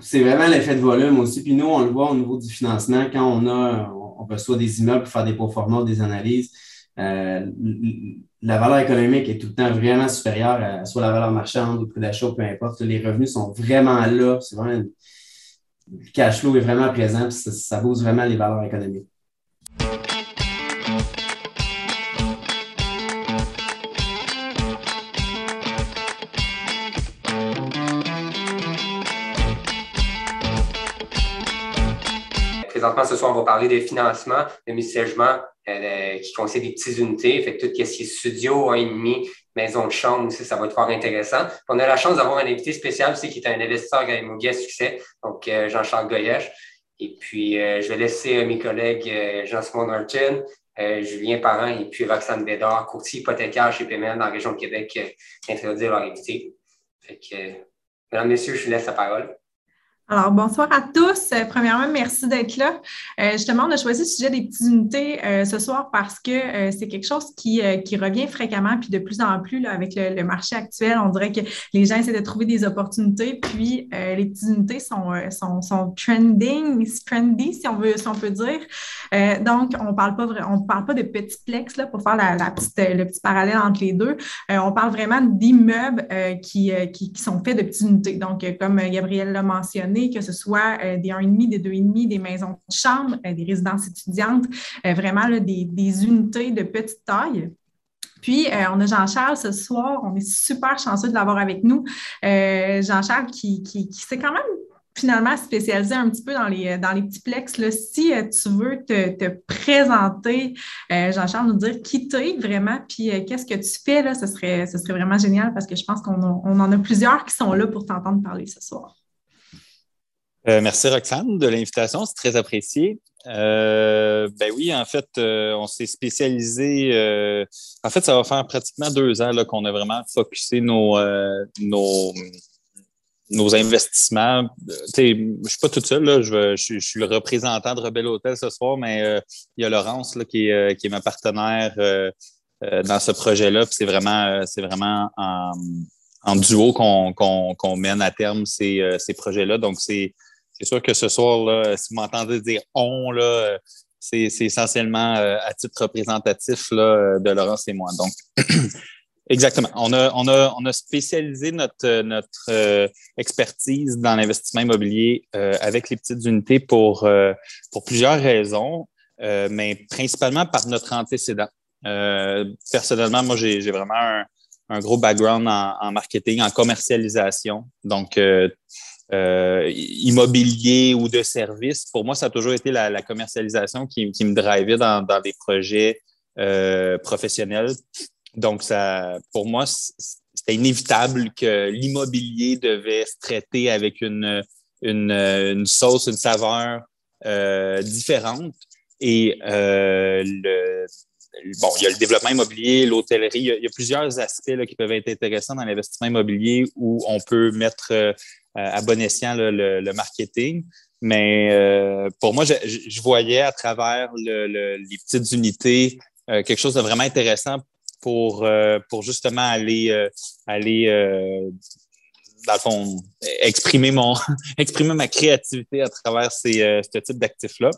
c'est vraiment l'effet de volume aussi. Puis nous, on le voit au niveau du financement, quand on a, on reçoit des immeubles pour faire des performances, des analyses, euh, la valeur économique est tout le temps vraiment supérieure à soit la valeur marchande ou le prix d'achat, peu importe. Les revenus sont vraiment là. C'est vraiment, le cash flow est vraiment présent, ça, ça booste vraiment les valeurs économiques. Ce soir, on va parler des financements, de missiègement euh, qui concerne des petites unités. Fait que tout ce qui est studio, un et demi, maison de chambre aussi, ça va être fort intéressant. on a la chance d'avoir un invité spécial aussi qui est un investisseur immobilier à succès, donc euh, Jean-Charles Goyesh. Et puis, euh, je vais laisser mes collègues Jean-Simon Norton, Julien Parent et puis Roxane Bédard, courtier hypothécaire chez PMN dans la région de Québec, introduire leur invité. Fait que, mesdames, messieurs, je vous laisse la parole. Alors, bonsoir à tous. Euh, premièrement, merci d'être là. Euh, justement, on a choisi le sujet des petites unités euh, ce soir parce que c'est quelque chose qui, revient fréquemment, puis de plus en plus là, avec le, marché actuel. On dirait que les gens essaient de trouver des opportunités, puis les petites unités sont, sont, trending, trendy, si on, veut, si on peut dire. donc, on parle pas on parle pas de petits plex là, pour faire la, petite, le petit parallèle entre les deux. on parle vraiment d'immeubles qui, qui, qui, sont faits de petites unités. Donc, comme Gabriel l'a mentionné, que ce soit euh, des 1,5, des 2,5, des maisons de chambre, euh, des résidences étudiantes, euh, vraiment des, unités de petite taille. Puis, on a Jean-Charles ce soir. On est super chanceux de l'avoir avec nous. Jean-Charles qui, s'est quand même finalement spécialisé un petit peu dans les, petits plex. Si tu veux te, présenter, Jean-Charles, nous dire qui t'es vraiment, puis qu'est-ce que tu fais, là, ce serait vraiment génial parce que je pense qu'on en a plusieurs qui sont là pour t'entendre parler ce soir. Euh, merci Roxane de l'invitation, c'est très apprécié. Euh, ben oui, en fait, euh, on s'est spécialisé. en fait, ça va faire pratiquement deux ans qu'on a vraiment focusé nos, nos, nos investissements. je ne suis pas toute seule, là, je, suis le représentant de Rebelle Hôtel ce soir, mais il y a Laurence qui, est, qui est ma partenaire dans ce projet-là. C'est vraiment, c'est vraiment en, en duo qu'on mène à terme ces, ces projets-là. Donc, c'est c'est sûr que ce soir, si vous m'entendez dire on, là, c'est, essentiellement euh, à titre représentatif de Laurence et moi. Donc, exactement. On a, on a, on a spécialisé notre, notre euh, expertise dans l'investissement immobilier euh, avec les petites unités pour, pour plusieurs raisons, mais principalement par notre antécédent. personnellement, moi, j'ai, vraiment un, un, gros background en, en, marketing, en commercialisation. Donc, euh, immobilier ou de services. Pour moi, ça a toujours été la, commercialisation qui, me drivait dans, des projets euh, professionnels. Donc, ça, pour moi, c'était inévitable que l'immobilier devait se traiter avec une, sauce, une saveur euh, différente. Et le, bon, il y a le développement immobilier, l'hôtellerie, il, y a plusieurs aspects qui peuvent être intéressants dans l'investissement immobilier où on peut mettre euh, à bon escient le, marketing. Mais euh, pour moi, je, voyais à travers les petites unités euh, quelque chose de vraiment intéressant pour, pour justement aller, aller dans exprimer, mon, exprimer ma créativité à travers ces, ce type d'actifs-là.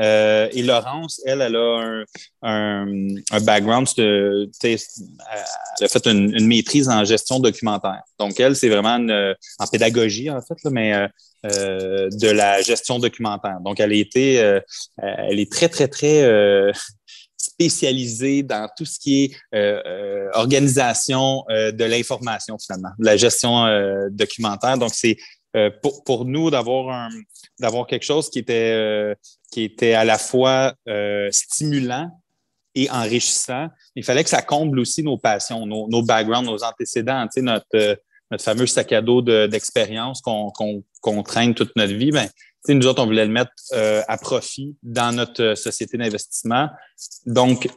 Euh, et Laurence, elle, elle a un, un, background, elle a fait une, maîtrise en gestion documentaire. Donc, elle, c'est vraiment en pédagogie, en fait, mais euh, euh, de la gestion documentaire. Donc, elle a été, elle est très, très, très spécialisée dans tout ce qui est organisation de l'information, finalement, la gestion documentaire. Donc, c'est pour, pour, nous d'avoir d'avoir quelque chose qui était qui était à la fois euh, stimulant et enrichissant. Il fallait que ça comble aussi nos passions, nos, nos backgrounds, nos antécédents, notre, euh, notre fameux sac à dos d'expérience qu'on qu'on traîne toute notre vie. Ben, nous autres, on voulait le mettre euh, à profit dans notre société d'investissement. Donc,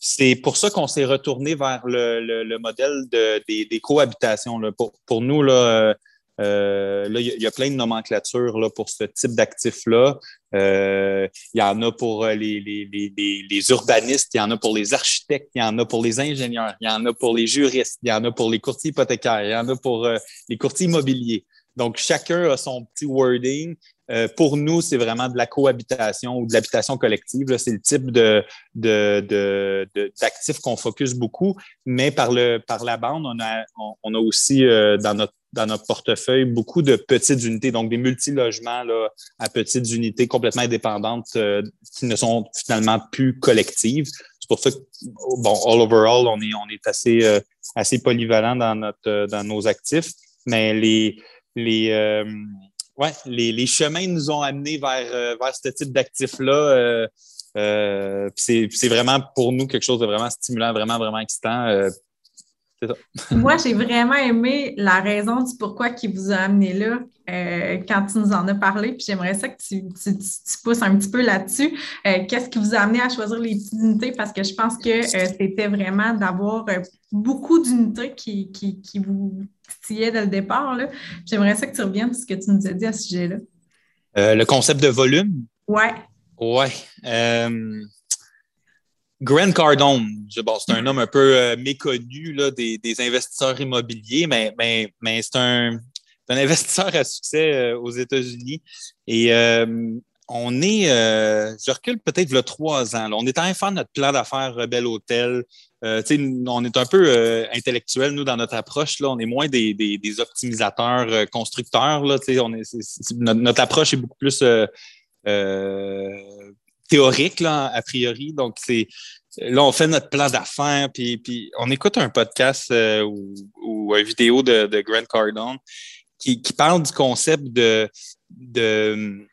c'est pour ça qu'on s'est retourné vers le, le, modèle de, des, des cohabitations. Là. Pour, pour nous, là, euh, là, il y, a plein de nomenclatures là, pour ce type d'actifs-là. Euh, il y en a pour euh, les, urbanistes, il y en a pour les architectes, il y en a pour les ingénieurs, il y en a pour les juristes, il y en a pour les courtiers hypothécaires, il y en a pour les courtiers immobiliers. Donc, chacun a son petit wording. Pour nous, c'est vraiment de la cohabitation ou de l'habitation collective. C'est le type de, d'actifs qu'on focus beaucoup. Mais par, le, par la bande, on a, on, a aussi dans, notre, dans notre portefeuille beaucoup de petites unités, donc des multilogements là, à petites unités complètement indépendantes euh, qui ne sont finalement plus collectives. C'est pour ça que, bon, all overall, on est, on est assez, assez polyvalent dans, notre, dans nos actifs. Mais les, les, euh, ouais, les, les, chemins nous ont amenés vers, euh, vers ce type d'actifs-là. Euh, c'est vraiment pour nous quelque chose de vraiment stimulant, vraiment, vraiment excitant. Moi, j'ai vraiment aimé la raison du pourquoi qui vous a amené là quand tu nous en as parlé. Puis j'aimerais ça que tu, tu, pousses un petit peu là-dessus. Qu'est-ce qui vous a amené à choisir les petites unités? Parce que je pense que c'était vraiment d'avoir beaucoup d'unités qui, qui, qui, vous tillaient dès le départ. J'aimerais ça que tu reviennes sur ce que tu nous as dit à ce sujet-là. Euh, le concept de volume? Ouais. Ouais. Euh, Grant Cardone, bon, c'est un homme un peu euh, méconnu des, investisseurs immobiliers, mais, c'est un, investisseur à succès aux États-Unis. Et on est, je recule peut-être a trois ans. On est en train de faire notre plan d'affaires Rebelle Hôtel. Euh, on est un peu euh, intellectuel, nous, dans notre approche. On est moins des, optimisateurs euh, constructeurs. Est, notre, approche est beaucoup plus théorique, là, a priori. Donc, c'est là, on fait notre plan d'affaires, puis, puis on écoute un podcast ou, une vidéo de, Grant Cardone qui, parle du concept de, de,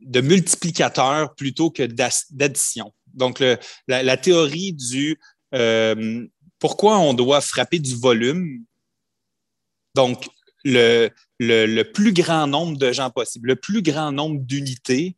de multiplicateur plutôt que d'addition. Donc, la, théorie du euh, pourquoi on doit frapper du volume? Donc, le, le, plus grand nombre de gens possible, le plus grand nombre d'unités,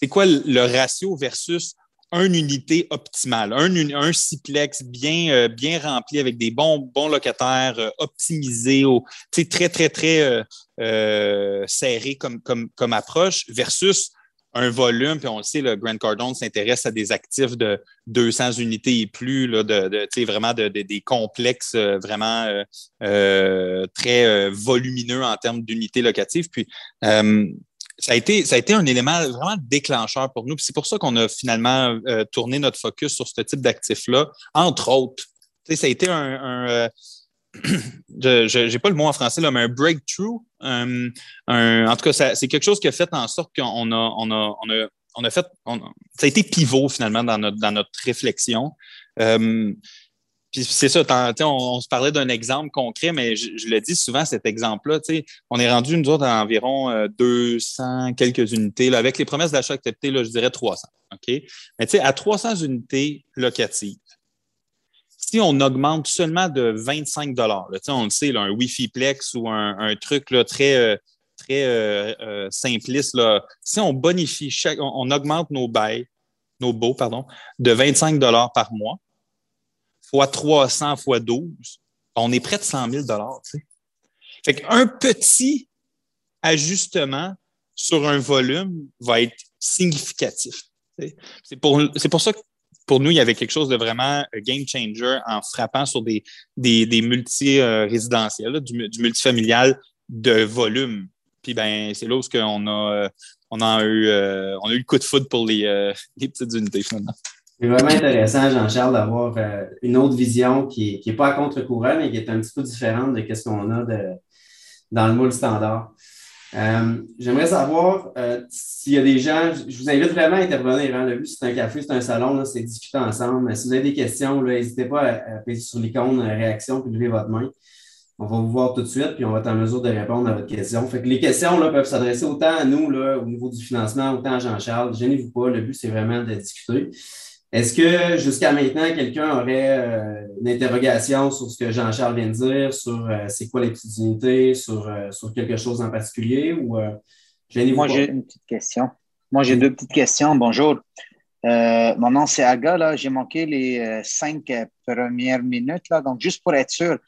c'est quoi le ratio versus une unité optimale, un, un ciplex bien, euh, bien rempli avec des bons, bons locataires, euh, optimisés, au, très, très, très euh, serré comme, comme, comme approche, versus un volume, puis on le sait, le Grant Cardone s'intéresse à des actifs de 200 unités et plus, là, de, de vraiment de, des complexes euh, vraiment euh, euh, très volumineux en termes d'unités locatives. Puis, ça a, été, ça a été un élément vraiment déclencheur pour nous. c'est pour ça qu'on a finalement tourné notre focus sur ce type d'actifs-là, entre autres. ça a été un je n'ai pas le mot en français, mais un breakthrough. Euh, en tout cas, c'est quelque chose qui a fait en sorte qu'on a, on a, on a, on a fait. ça a été pivot finalement dans notre, réflexion. Euh, puis c'est ça, on, on, se parlait d'un exemple concret, mais je, le dis souvent, cet exemple-là, on est rendu, nous autres, à environ 200 euh, quelques unités. Là, avec les promesses d'achat acceptées, là, je dirais 300. OK? Mais à 300 unités locatives, si on augmente seulement de 25 dollars, on le sait, un Wi-Fi Plex ou un, truc là, très, euh, très euh, euh, simpliste, là, si on bonifie, chaque, on, augmente nos bails, nos baux, pardon, de 25 dollars par mois, fois 300 fois 12, on est près de 100 000 dollars. Fait qu'un petit ajustement sur un volume va être significatif. C'est pour, ça que pour nous, il y avait quelque chose de vraiment game changer en frappant sur des, des, des multi-résidentiels, du, du, multifamilial de volume. Puis ben, c'est là où on a, euh, on a eu, euh, on a eu le coup de foot pour les, euh, les petites unités finalement. C'est vraiment intéressant, Jean-Charles, d'avoir une autre vision qui n'est pas à contre-courant, mais qui est un petit peu différente de ce qu'on a dans le moule standard. Euh, j'aimerais savoir euh, s'il y a des gens, je vous invite vraiment à intervenir. Hein. Le but, c'est un café, c'est un salon, c'est discuter ensemble. Si vous avez des questions, n'hésitez pas à, à sur l'icône euh, réaction puis lever votre main. On va vous voir tout de suite, puis on va être en mesure de répondre à votre question. Les questions peuvent s'adresser autant à nous au niveau du financement, autant à Jean-Charles. Gênez-vous pas, le but, c'est vraiment de discuter. Est-ce que jusqu'à maintenant, quelqu'un aurait euh, une interrogation sur ce que Jean-Charles vient de dire, sur euh, c'est quoi les petites unités, sur, euh, sur quelque chose en particulier ou Moi, j'ai une petite question. Moi, j'ai deux petites questions. Bonjour. mon nom, c'est Aga. J'ai manqué les cinq premières minutes. Là. Donc, juste pour être sûr,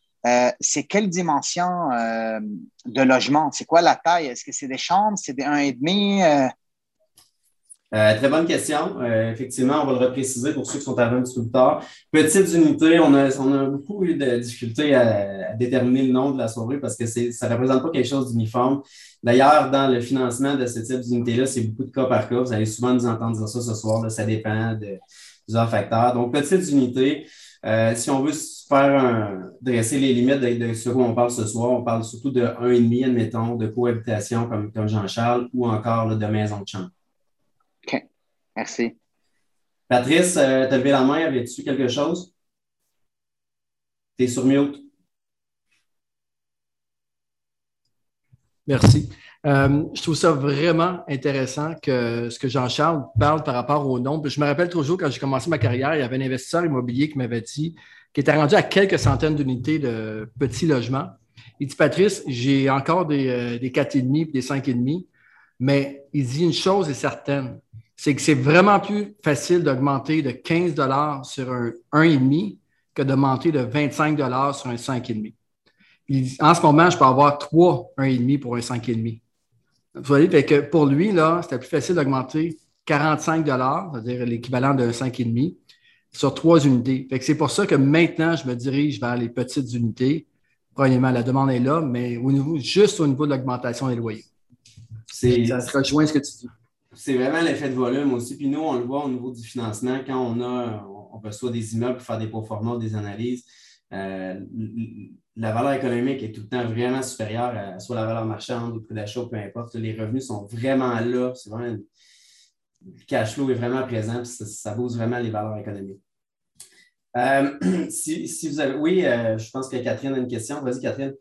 c'est quelle dimension de logement? C'est quoi la taille? Est-ce que c'est des chambres? C'est des 1,5? Euh, très bonne question. Euh, effectivement, on va le repréciser pour ceux qui sont arrivés un petit peu plus tard. Petites unités, on a, on a beaucoup eu de difficultés à, déterminer le nom de la soirée parce que ça ne représente pas quelque chose d'uniforme. D'ailleurs, dans le financement de ce type d'unité-là, c'est beaucoup de cas par cas. Vous allez souvent nous entendre dire ça ce soir. ça dépend de plusieurs facteurs. Donc, petites unités. Euh, si on veut faire un, dresser les limites de, ce qu'on parle ce soir, on parle surtout de 1,5, admettons, de cohabitation comme, comme Jean-Charles ou encore de maison de chambre. Merci. Patrice, euh, tu as levé la main. Avais-tu quelque chose? Tu es sur mute. Merci. Euh, je trouve ça vraiment intéressant que ce que Jean-Charles parle par rapport au nombre. Je me rappelle toujours quand j'ai commencé ma carrière, il y avait un investisseur immobilier qui m'avait dit qu'il était rendu à quelques centaines d'unités de petits logements. Il dit Patrice, j'ai encore des, euh, des 4,5 et des 5,5, mais il dit une chose est certaine c'est que c'est vraiment plus facile d'augmenter de 15 sur un 1,5 que d'augmenter de 25 sur un 5,5. En ce moment, je peux avoir 3 1,5 pour un 5,5. Vous voyez, fait que pour lui, là, c'était plus facile d'augmenter 45 c'est-à-dire l'équivalent d'un 5,5 sur trois unités. c'est pour ça que maintenant, je me dirige vers les petites unités. Premièrement, la demande est là, mais au niveau, juste au niveau de l'augmentation des loyers. Ça se rejoint ce que tu dis c'est vraiment l'effet de volume aussi. Puis nous, on le voit au niveau du financement, quand on a, on reçoit des immeubles pour faire des performances, des analyses, euh, la valeur économique est tout le temps vraiment supérieure à soit la valeur marchande le prix d'achat, peu importe. Les revenus sont vraiment là. C'est vraiment, le cash flow est vraiment présent, ça, ça booste vraiment les valeurs économiques. Euh, si, vous avez. Oui, euh, je pense que Catherine a une question. Vas-y, Catherine.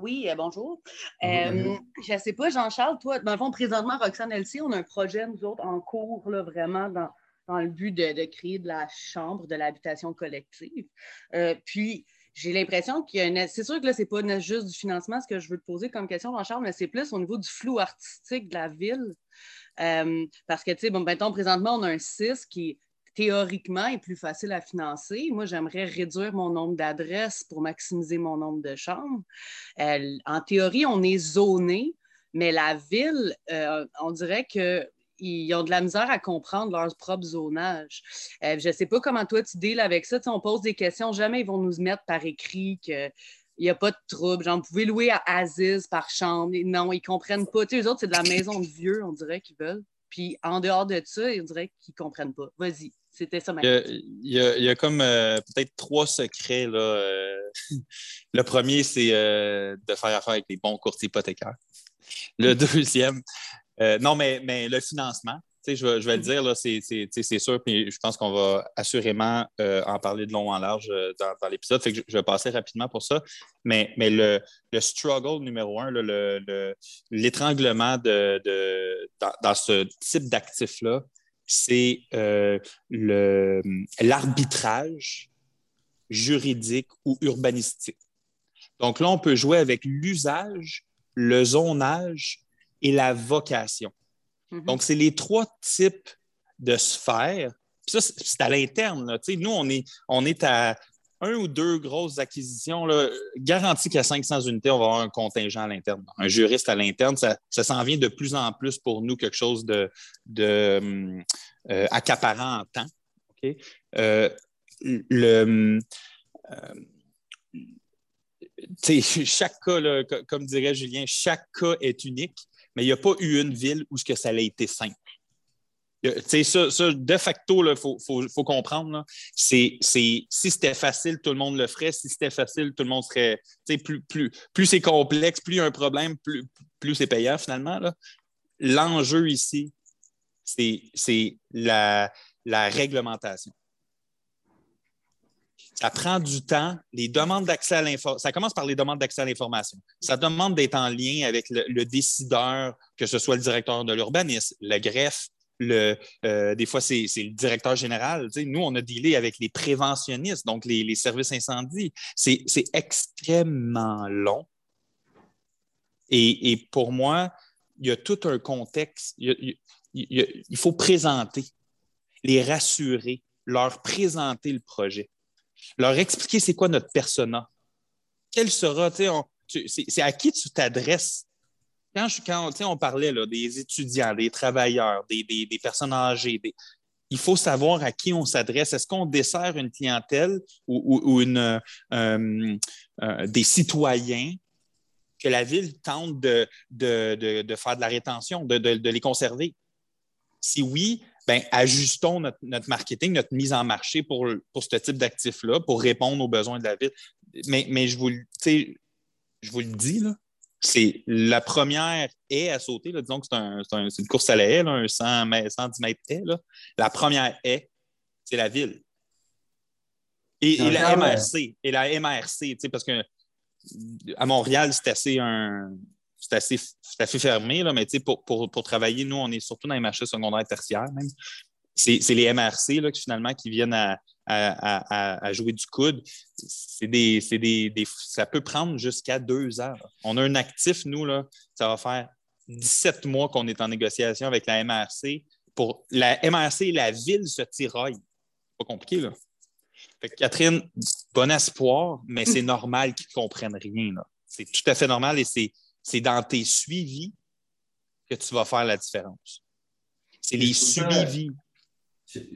Oui, euh, bonjour. Euh, je ne sais pas, Jean-Charles, toi, dans le fond, présentement, Roxane LC, on a un projet, nous autres, en cours, là, vraiment, dans, le but de, créer de la chambre de l'habitation collective. Euh, puis, j'ai l'impression qu'il y a une. C'est sûr que là, ce n'est pas juste du financement, ce que je veux te poser comme question, Jean-Charles, mais c'est plus au niveau du flou artistique de la ville. parce que, tu sais, bon, mettons, présentement, on a un 6 qui théoriquement est plus facile à financer. Moi, j'aimerais réduire mon nombre d'adresses pour maximiser mon nombre de chambres. en théorie, on est zoné, mais la ville, euh, on dirait qu'ils ont de la misère à comprendre leur propre zonage. Euh, je ne sais pas comment toi tu deals avec ça. on pose des questions, jamais ils vont nous mettre par écrit qu'il n'y a pas de trouble. Genre, vous pouvez louer à Aziz par chambre. Non, ils ne comprennent pas. Tu eux autres, c'est de la maison de vieux, on dirait qu'ils veulent. Puis en dehors de ça, on dirait qu'ils ne comprennent pas. Vas-y. C'était ça ma il y, a, il y a comme euh, peut-être trois secrets. Là, euh. le premier, c'est euh, de faire affaire avec les bons courtiers hypothécaires. Le deuxième, non, mais, mais le financement. Je vais, je vais le dire, c'est sûr, puis je pense qu'on va assurément en parler de long en large dans, l'épisode. Fait que je, vais passer rapidement pour ça. Mais, mais le, le struggle numéro un, l'étranglement de, de, dans, dans, ce type d'actif-là, c'est euh, l'arbitrage juridique ou urbanistique. Donc là, on peut jouer avec l'usage, le zonage et la vocation. Mm-hmm. Donc, c'est les trois types de sphères. ça, c'est à l'interne. Nous, on est, on est à un ou deux grosses acquisitions, là, garantie qu'à 500 unités, on va avoir un contingent à l'interne, un juriste à l'interne. Ça, s'en vient de plus en plus pour nous quelque chose de, de euh, accaparant en temps. Euh, le, euh, chaque cas, comme dirait Julien, chaque cas est unique, mais il n'y a pas eu une ville où ce que ça a été simple. Ça, ça, de facto, il faut, comprendre. C'est, si c'était facile, tout le monde le ferait. Si c'était facile, tout le monde serait. Plus, plus, plus c'est complexe, plus il y a un problème, plus, plus c'est payant finalement. L'enjeu ici, c'est, la, la réglementation. Ça prend du temps. Les demandes d'accès à l'information, ça commence par les demandes d'accès à l'information. Ça demande d'être en lien avec le, le, décideur, que ce soit le directeur de l'urbanisme, le greffe, euh, des fois, c'est le directeur général. nous, on a dealé avec les préventionnistes, donc les, services incendies. C'est extrêmement long. Et, pour moi, il y a tout un contexte. Il, faut présenter, les rassurer, leur présenter le projet, leur expliquer c'est quoi notre persona. Quel sera, c'est à qui tu t'adresses quand, je, quand on parlait là, des étudiants, des travailleurs, des, des, personnes âgées, il faut savoir à qui on s'adresse. Est-ce qu'on dessert une clientèle ou, ou, une, euh, euh, des citoyens que la ville tente de, de, de, de faire de la rétention, de, les conserver? Si oui, ben, ajustons notre, notre, marketing, notre mise en marché pour, pour ce type d'actifs-là, pour répondre aux besoins de la ville. Mais, mais je, vous, je vous le dis, là, c'est la première haie à sauter. Là, disons que c'est un, une course à la haie, un 100, 110 mètres haie. Là. La première haie, c'est la ville. Et, la MRC. Et la MRC, parce que à Montréal, c'est assez un. C'est assez, assez, fermé, là, mais pour, pour, pour, travailler, nous, on est surtout dans les marchés secondaires tertiaires même. C'est les MRC là, finalement qui viennent à, à, jouer du coude, c'est des, des, ça peut prendre jusqu'à deux heures. On a un actif, nous, là, ça va faire 17 mois qu'on est en négociation avec la MRC. Pour la MRC et la ville se tiraillent. Pas compliqué, là. Catherine, bon espoir, mais c'est normal qu'ils ne comprennent rien. C'est tout à fait normal et c'est dans tes suivis que tu vas faire la différence. C'est les suivis.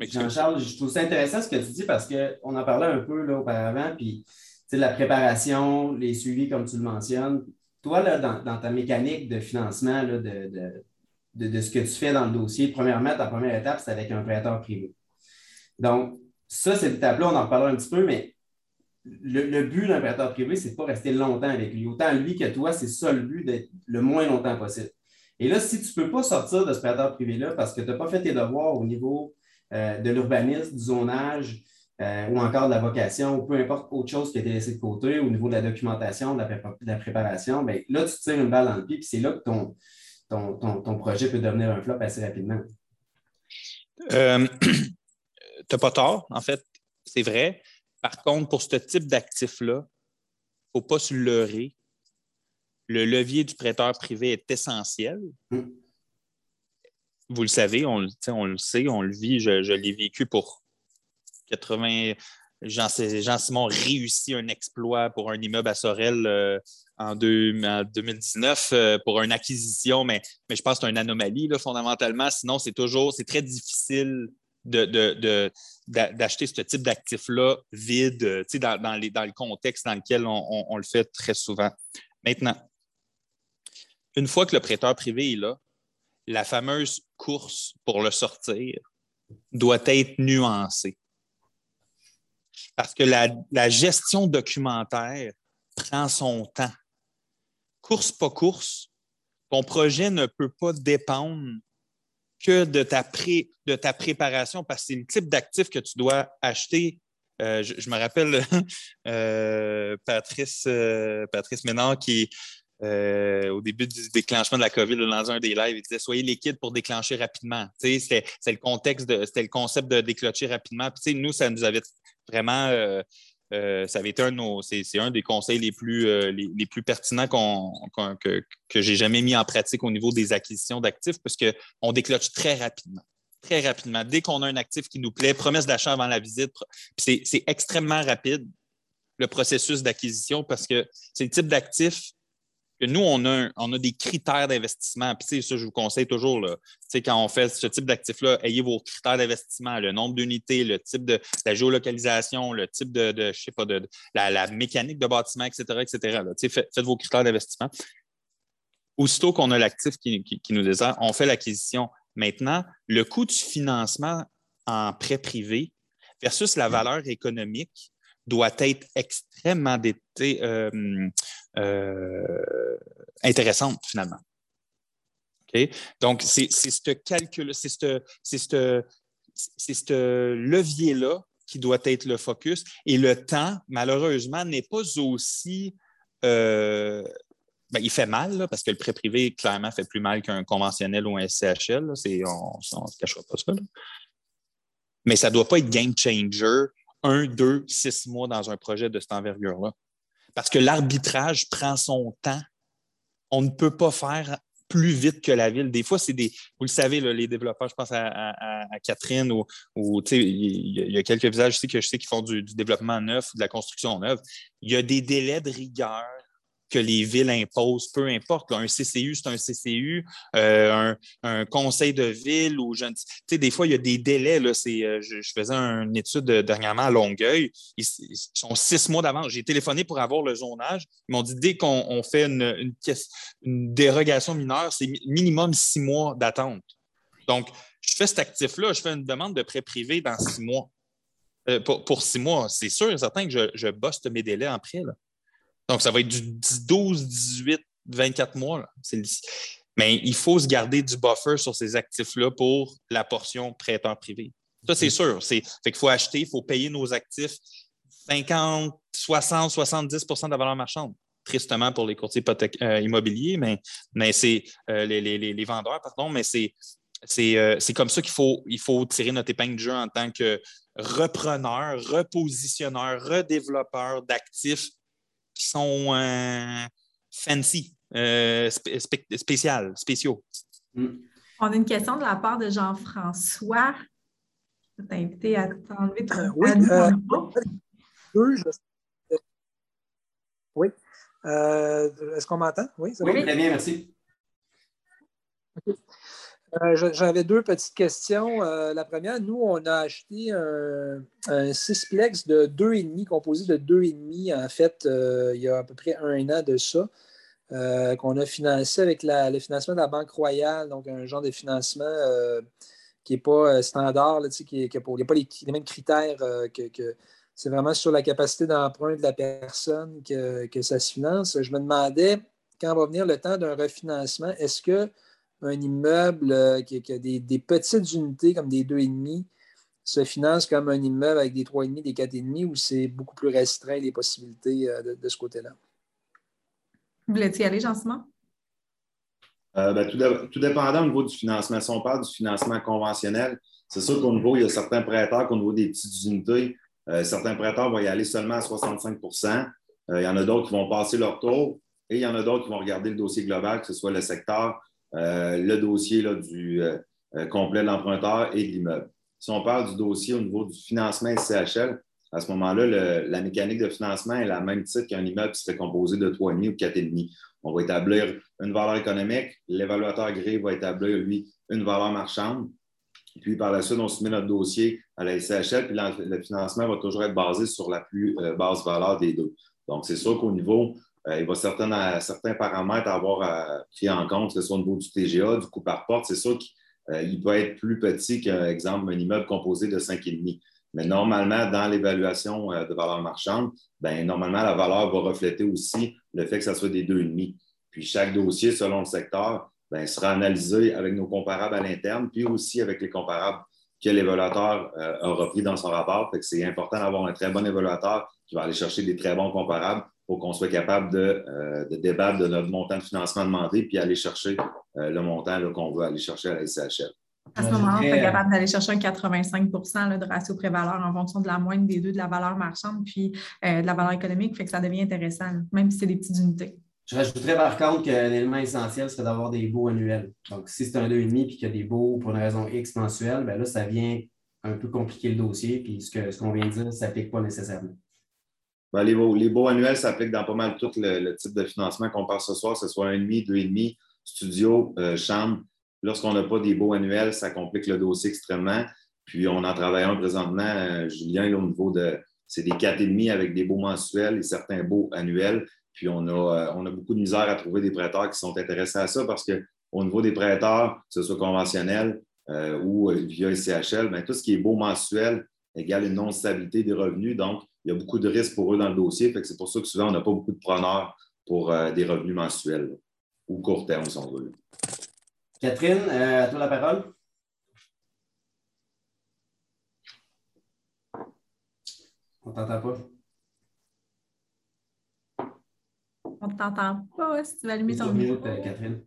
Jean-Charles, je trouve ça intéressant ce que tu dis parce qu'on en parlait un peu là, auparavant, puis la préparation, les suivis, comme tu le mentionnes. Toi, là, dans, ta mécanique de financement de, de, ce que tu fais dans le dossier, premièrement, ta première étape, c'est avec un prêteur privé. Donc, ça, cette étape-là, on en reparlera un petit peu, mais le, but d'un prêteur privé, c'est de pas rester longtemps avec lui. Autant lui que toi, c'est ça le but d'être le moins longtemps possible. Et là, si tu ne peux pas sortir de ce prêteur privé-là parce que tu n'as pas fait tes devoirs au niveau euh, de l'urbanisme, du zonage euh, ou encore de la vocation, ou peu importe autre chose qui a été laissée de côté au niveau de la documentation, de la, préparation, bien, là, tu tires une balle dans le pied, puis c'est là que ton, ton, projet peut devenir un flop assez rapidement. Euh, tu n'as pas tort, en fait, c'est vrai. Par contre, pour ce type d'actif-là, il ne faut pas se leurrer. Le levier du prêteur privé est essentiel. Hum vous le savez, on, on, le sait, on le vit, je, l'ai vécu pour 80. Jean-Simon réussit un exploit pour un immeuble à Sorel euh, en, 2019 euh, pour une acquisition, mais, mais je pense que c'est une anomalie fondamentalement. Sinon, c'est toujours, c'est très difficile d'acheter ce type d'actif-là vide dans, dans, dans, le contexte dans lequel on, on, le fait très souvent. Maintenant, une fois que le prêteur privé est là, la fameuse course pour le sortir doit être nuancée. Parce que la, gestion documentaire prend son temps. Course pas course, ton projet ne peut pas dépendre que de ta, préparation parce que c'est le type d'actif que tu dois acheter. Euh, je, me rappelle euh, Patrice, euh, Patrice Ménard qui, euh, au début du déclenchement de la COVID, dans un des lives, il disait Soyez liquide pour déclencher rapidement. C'était le contexte, c'était le concept de déclencher rapidement. Nous, ça nous avait vraiment. Euh, euh, ça avait été un c'est, un des conseils les plus, les, plus pertinents que, j'ai jamais mis en pratique au niveau des acquisitions d'actifs, parce qu'on déclenche très rapidement. Très rapidement. Dès qu'on a un actif qui nous plaît, promesse d'achat avant la visite, c'est extrêmement rapide le processus d'acquisition parce que c'est le type d'actif que nous, on a, on a des critères d'investissement. Puis, ça, je vous conseille toujours, là, quand on fait ce type d'actif-là, ayez vos critères d'investissement, le nombre d'unités, le type de la géolocalisation, le type de, de je sais pas, de, la, mécanique de bâtiment, etc., etc. faites, vos critères d'investissement. Aussitôt qu'on a l'actif qui, qui, nous désire, on fait l'acquisition. Maintenant, le coût du financement en prêt privé versus la valeur économique doit être extrêmement euh, euh, intéressante finalement. Donc, c'est ce calcul, c'est ce levier-là qui doit être le focus. Et le temps, malheureusement, n'est pas aussi. Euh, ben, il fait mal, parce que le prêt privé, clairement, fait plus mal qu'un conventionnel ou un SCHL. on ne se cachera pas ça. Mais ça ne doit pas être game changer un, deux, six mois dans un projet de cette envergure-là. Parce que l'arbitrage prend son temps. On ne peut pas faire plus vite que la ville. Des fois, c'est des. Vous le savez, les développeurs, je pense à, Catherine ou, il y, a quelques visages ici que je sais qui font du, développement neuf ou de la construction neuve. Il y a des délais de rigueur que les villes imposent, peu importe. un CCU, c'est un CCU, euh, un, conseil de ville ou je Tu sais, des fois, il y a des délais. Là, euh, je, faisais une étude dernièrement à Longueuil. Ils, sont six mois d'avance. J'ai téléphoné pour avoir le zonage. Ils m'ont dit dès qu'on fait une, une dérogation mineure, c'est minimum six mois d'attente. Donc, je fais cet actif-là, je fais une demande de prêt privé dans six mois. Euh, pour, six mois, c'est sûr et certain que je, je bosse mes délais en prêt. Donc, ça va être du 12, 18, 24 mois. Mais il faut se garder du buffer sur ces actifs-là pour la portion prêteur privé. Ça, c'est sûr. C'est fait qu'il faut acheter, il faut payer nos actifs 50, 60, 70% de la valeur marchande. Tristement pour les courtiers euh, immobiliers, mais, mais c'est euh, les, les, les, vendeurs, pardon, mais c'est euh, c'est comme ça qu'il faut, il faut tirer notre épingle de jeu en tant que repreneur, repositionneur, redéveloppeur d'actifs qui sont euh, fancy, euh, spécial, spéciaux. Mm. On a une question de la part de Jean-François. Je vais t'inviter à t'enlever ton oui, oui. Est-ce qu'on m'entend? Oui, oui très bien, merci. Euh, j'avais deux petites questions. Euh, la première, nous, on a acheté un, un sixplex de 2,5, composé de 2,5, en fait, euh, il y a à peu près un an de ça, qu'on a financé avec le financement de la Banque Royale, donc un genre de financement qui n'est pas standard, qui n'a pas les, mêmes critères que, c'est vraiment sur la capacité d'emprunt de la personne que ça se finance. Je me demandais, quand va venir le temps d'un refinancement, est-ce que un immeuble euh, qui, a des, petites unités comme des 2,5 se finance comme un immeuble avec des 3,5, des 4,5 ou c'est beaucoup plus restreint les possibilités euh, de, ce côté-là? Voulais-tu y aller, Jean-Simon? Euh, ben, tout, dépendant au niveau du financement. Si on parle du financement conventionnel, c'est sûr qu'au niveau, il y a certains prêteurs qu'au niveau des petites unités, certains prêteurs vont y aller seulement à 65% Il y en a d'autres qui vont passer leur tour et il y en a d'autres qui vont regarder le dossier global, que ce soit le secteur, euh, le dossier là, du euh, euh, complet de l'emprunteur et de l'immeuble. Si on parle du dossier au niveau du financement SCHL, à ce moment-là, la mécanique de financement est la même titre qu'un immeuble qui serait composé de 3,5 ou 4,5. On va établir une valeur économique, l'évaluateur gris va établir, lui, une valeur marchande. Puis par la suite, on soumet notre dossier à la SCHL, puis le financement va toujours être basé sur la plus basse valeur des deux. Donc, c'est sûr qu'au niveau euh, il va certains, certains paramètres avoir euh, pris en compte, que ce soit au niveau du TGA, du coût par porte. C'est sûr qu'il euh, peut être plus petit qu'un exemple, un immeuble composé de 5,5. Mais normalement, dans l'évaluation de valeur marchande, ben, normalement, la valeur va refléter aussi le fait que ça soit des 2,5. Puis chaque dossier, selon le secteur, ben, sera analysé avec nos comparables à l'interne, puis aussi avec les comparables que l'évaluateur a repris dans son rapport. c'est important d'avoir un très bon évaluateur qui va aller chercher des très bons comparables pour qu'on soit capable euh, de, débattre de notre montant de financement demandé puis aller chercher euh, le montant qu'on veut aller chercher à la SCHL. À ce moment-là, on est capable d'aller chercher un 85% de ratio pré-valeur en fonction de la moyenne des deux, de la valeur marchande puis euh, de la valeur économique, fait que ça devient intéressant, même si c'est des petites unités. Je rajouterais par contre que l'élément essentiel serait d'avoir des baux annuels. Donc, si c'est un 2,5 et qu'il y a des baux pour une raison X mensuelle, bien là, ça vient un peu compliquer le dossier, puis ce qu'on ce vient de dire ne s'applique pas nécessairement. Ben, les, baux, les annuels s'appliquent dans pas mal tout le, type de financement qu'on parle ce soir, que ce soit un demi, deux et demi, studio, euh, chambre. Lorsqu'on n'a pas des baux annuels, ça complique le dossier extrêmement. Puis on en travaille un présentement, euh, Julien, au niveau de c'est des quatre et demi avec des baux mensuels et certains baux annuels. Puis on a, euh, on a beaucoup de misère à trouver des prêteurs qui sont intéressés à ça parce qu'au niveau des prêteurs, que ce soit conventionnel ou via CHL, bien, tout ce qui est beau mensuel égale une non-stabilité des revenus. Donc, il y a beaucoup de risques pour eux dans le dossier. c'est pour ça que souvent, on n'a pas beaucoup de preneurs pour euh, des revenus mensuels ou court terme, si on veut. Catherine, euh, à toi la parole. On ne t'entend pas. On ne t'entend pas si tu vas allumer ton micro. Euh, Catherine.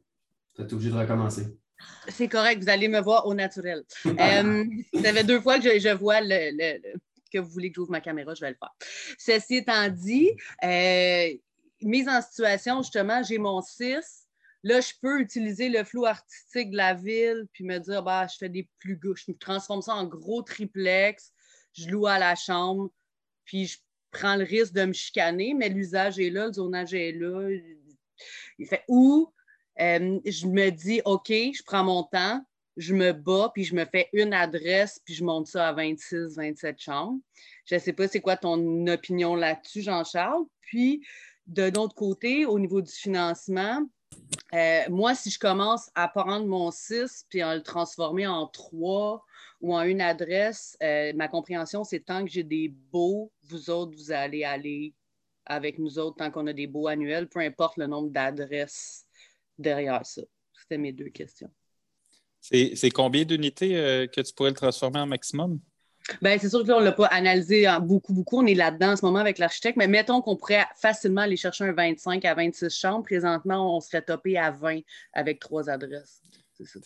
Tu es obligé de recommencer. C'est correct, vous allez me voir au naturel. euh, ça fait deux fois que je, vois le, que vous voulez que j'ouvre ma caméra, je vais le faire. Ceci étant dit, euh, mise en situation, justement, j'ai mon 6. Là, je peux utiliser le flou artistique de la ville puis me dire, bah, je fais des plus gauches, je me transforme ça en gros triplex, je loue à la chambre, puis je prends le risque de me chicaner, mais l'usage est là, le zonage est là. Il fait ou euh, je me dis, OK, je prends mon temps, je me bats, puis je me fais une adresse, puis je monte ça à 26, 27 chambres. Je ne sais pas c'est quoi ton opinion là-dessus, Jean-Charles. Puis, de l'autre côté, au niveau du financement, euh, moi, si je commence à prendre mon 6 puis à le transformer en 3 ou en une adresse, euh, ma compréhension, c'est tant que j'ai des beaux, vous autres, vous allez aller avec nous autres tant qu'on a des beaux annuels, peu importe le nombre d'adresses derrière ça. C'était mes deux questions. C'est combien d'unités euh, que tu pourrais le transformer en maximum? Bien, c'est sûr que là, on ne l'a pas analysé beaucoup, beaucoup. On est là-dedans en ce moment avec l'architecte, mais mettons qu'on pourrait facilement aller chercher un 25 à 26 chambres. Présentement, on serait topé à 20 avec trois adresses.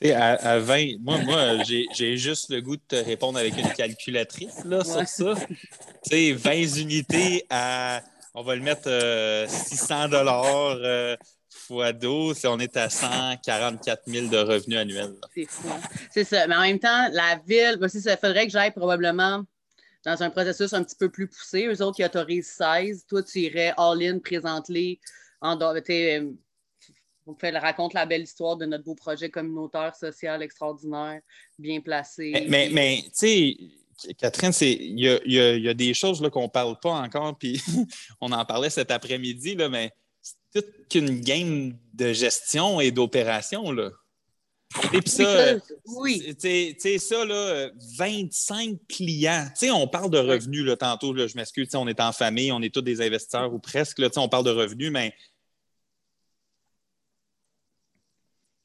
À, à, 20, moi, moi j'ai juste le goût de te répondre avec une calculatrice là, sur ça. sais, 20 unités à, on va le mettre 600 euh, dollars euh, fois 12, on est à 144 000 de revenus annuels. C'est fou. C'est ça. Mais en même temps, la ville, ben, ça faudrait que j'aille probablement dans un processus un petit peu plus poussé. Eux autres qui autorisent 16. Toi, tu irais all-in, présente-les. En, euh, on fait raconte la belle histoire de notre beau projet communautaire, social, extraordinaire, bien placé. Mais, mais, tu sais, Catherine, il y, y a, des choses qu'on ne parle pas encore, puis on en parlait cet après-midi, mais c'est toute qu'une game de gestion et d'opération. Là. Et puis ça, oui. tu sais, ça, là, 25 clients. Tu sais, on parle de revenus, là, tantôt, là, je m'excuse, on est en famille, on est tous des investisseurs ou presque, là, on parle de revenus, mais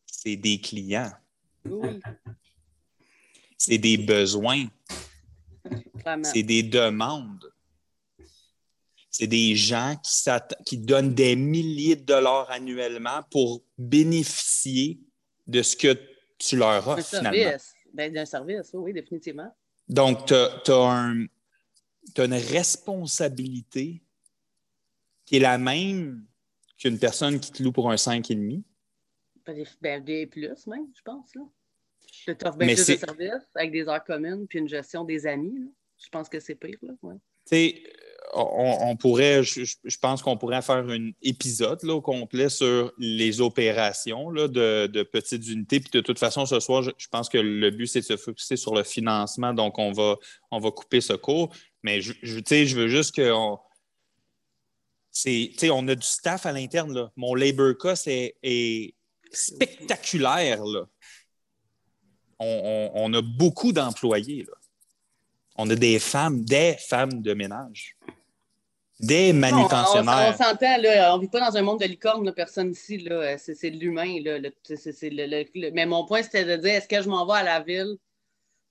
c'est des clients. Oui. C'est des besoins. C'est des demandes c'est des gens qui, qui, donnent des milliers de dollars annuellement pour bénéficier de ce que tu leur offres. Un service. Ben, d'un service, oui, définitivement. Donc, tu as, une responsabilité qui est la même qu'une personne qui te loue pour un 5,5. Ben, des plus, même, je pense. Là. Je t'offre bien plus de services avec des heures communes puis une gestion des amis. Je pense que c'est pire. Là. Ouais. On, pourrait, je, pense qu'on pourrait faire un épisode là, au complet sur les opérations de, petites unités. Puis de toute façon, ce soir, je, pense que le but, c'est de se focaliser sur le financement. Donc, on va, couper ce cours. Mais je, je veux juste qu'on. On a du staff à l'interne. Mon labor cost est, spectaculaire. On, a beaucoup d'employés. On a des femmes, des femmes de ménage. Des manutentionnaires. on, s'entend, là, on ne vit pas dans un monde de licorne, personne ici, là, c'est, de l'humain. Là, mais mon point, c'était de dire, est-ce que je m'en vais à la ville,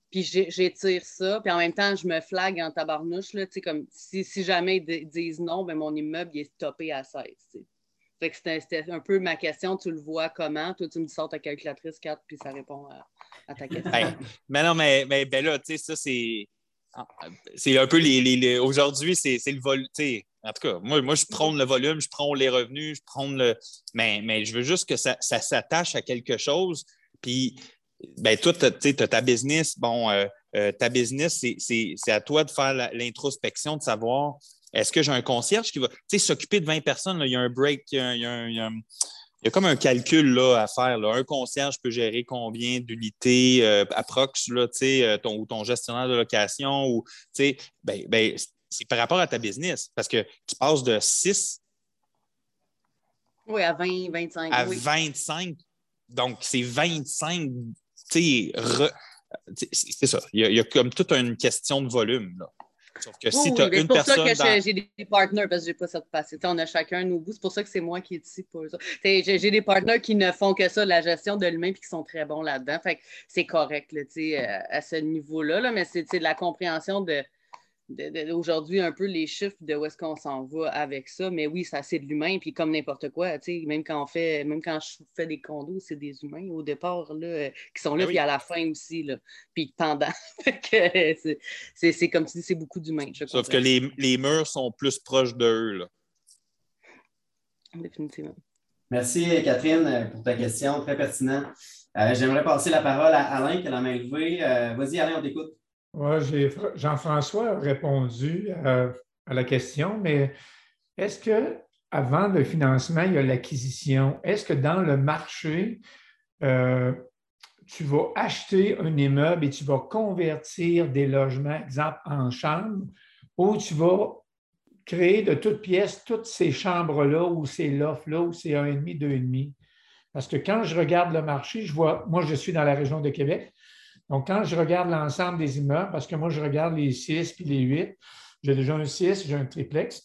puis j'étire ça, puis en même temps, je me flague en tabarnouche, là, comme si, si jamais ils disent non, ben, mon immeuble il est stoppé à 16. Fait que c'était, un peu ma question, tu le vois comment? Toi, tu me dis sors ta calculatrice 4, puis ça répond à, ta question. mais non, mais, mais ben là, tu sais, ça, c'est c'est un peu les. Aujourd'hui, c'est le volume. En tout cas, moi, moi, je prône le volume, je prône les revenus, je prône le. Mais, mais je veux juste que ça, s'attache à quelque chose. Puis, ben, toi, tu as, ta business. Bon, euh, euh, ta business, c'est à toi de faire l'introspection, de savoir est-ce que j'ai un concierge qui va s'occuper de 20 personnes. il y a un break, il y a, un, comme un calcul là, à faire. Là. Un concierge peut gérer combien d'unités euh, approx, là, euh, ton, ou ton gestionnaire de location, ou ben, ben, c'est par rapport à ta business. Parce que tu passes de 6 oui, à 20, 25. À 25. Donc, c'est 25. C'est ça. Il y, a, il y, a, comme toute une question de volume. Là. Sauf que si tu as une personne. C'est pour ça que j'ai des partenaires parce que je n'ai pas ça de passer. on a chacun nos bouts. C'est pour ça que c'est moi qui est ici pour ça. J'ai des partenaires qui ne font que ça, la gestion de l'humain, et qui sont très bons là-dedans. Fait c'est correct là, à ce niveau-là. Là, mais c'est de la compréhension de aujourd'hui un peu les chiffres de où est-ce qu'on s'en va avec ça. Mais oui, ça c'est de l'humain, puis comme n'importe quoi, même quand on fait, même quand je fais des condos, c'est des humains au départ là, euh, qui sont là, ben puis à la fin aussi, là, puis pendant. c'est comme si c'est beaucoup d'humains. Sauf que les, les, murs sont plus proches d'eux. Définitivement. Merci Catherine pour ta question, très pertinent. Euh, j'aimerais passer la parole à Alain qui a la main levée. Euh, vas-y Alain, on t'écoute. Oui, Jean-François a répondu. À la question, mais est-ce que avant le financement, il y a l'acquisition? Est-ce que dans le marché, euh, tu vas acheter un immeuble et tu vas convertir des logements, exemple, en chambres, ou tu vas créer de toutes pièces toutes ces chambres-là ou ces lofts-là ou ces 1,5, 2,5? Parce que quand je regarde le marché, je vois, moi, je suis dans la région de Québec. Donc, quand je regarde l'ensemble des immeubles, parce que moi, je regarde les 6 puis les 8, j'ai déjà un 6, j'ai un triplex,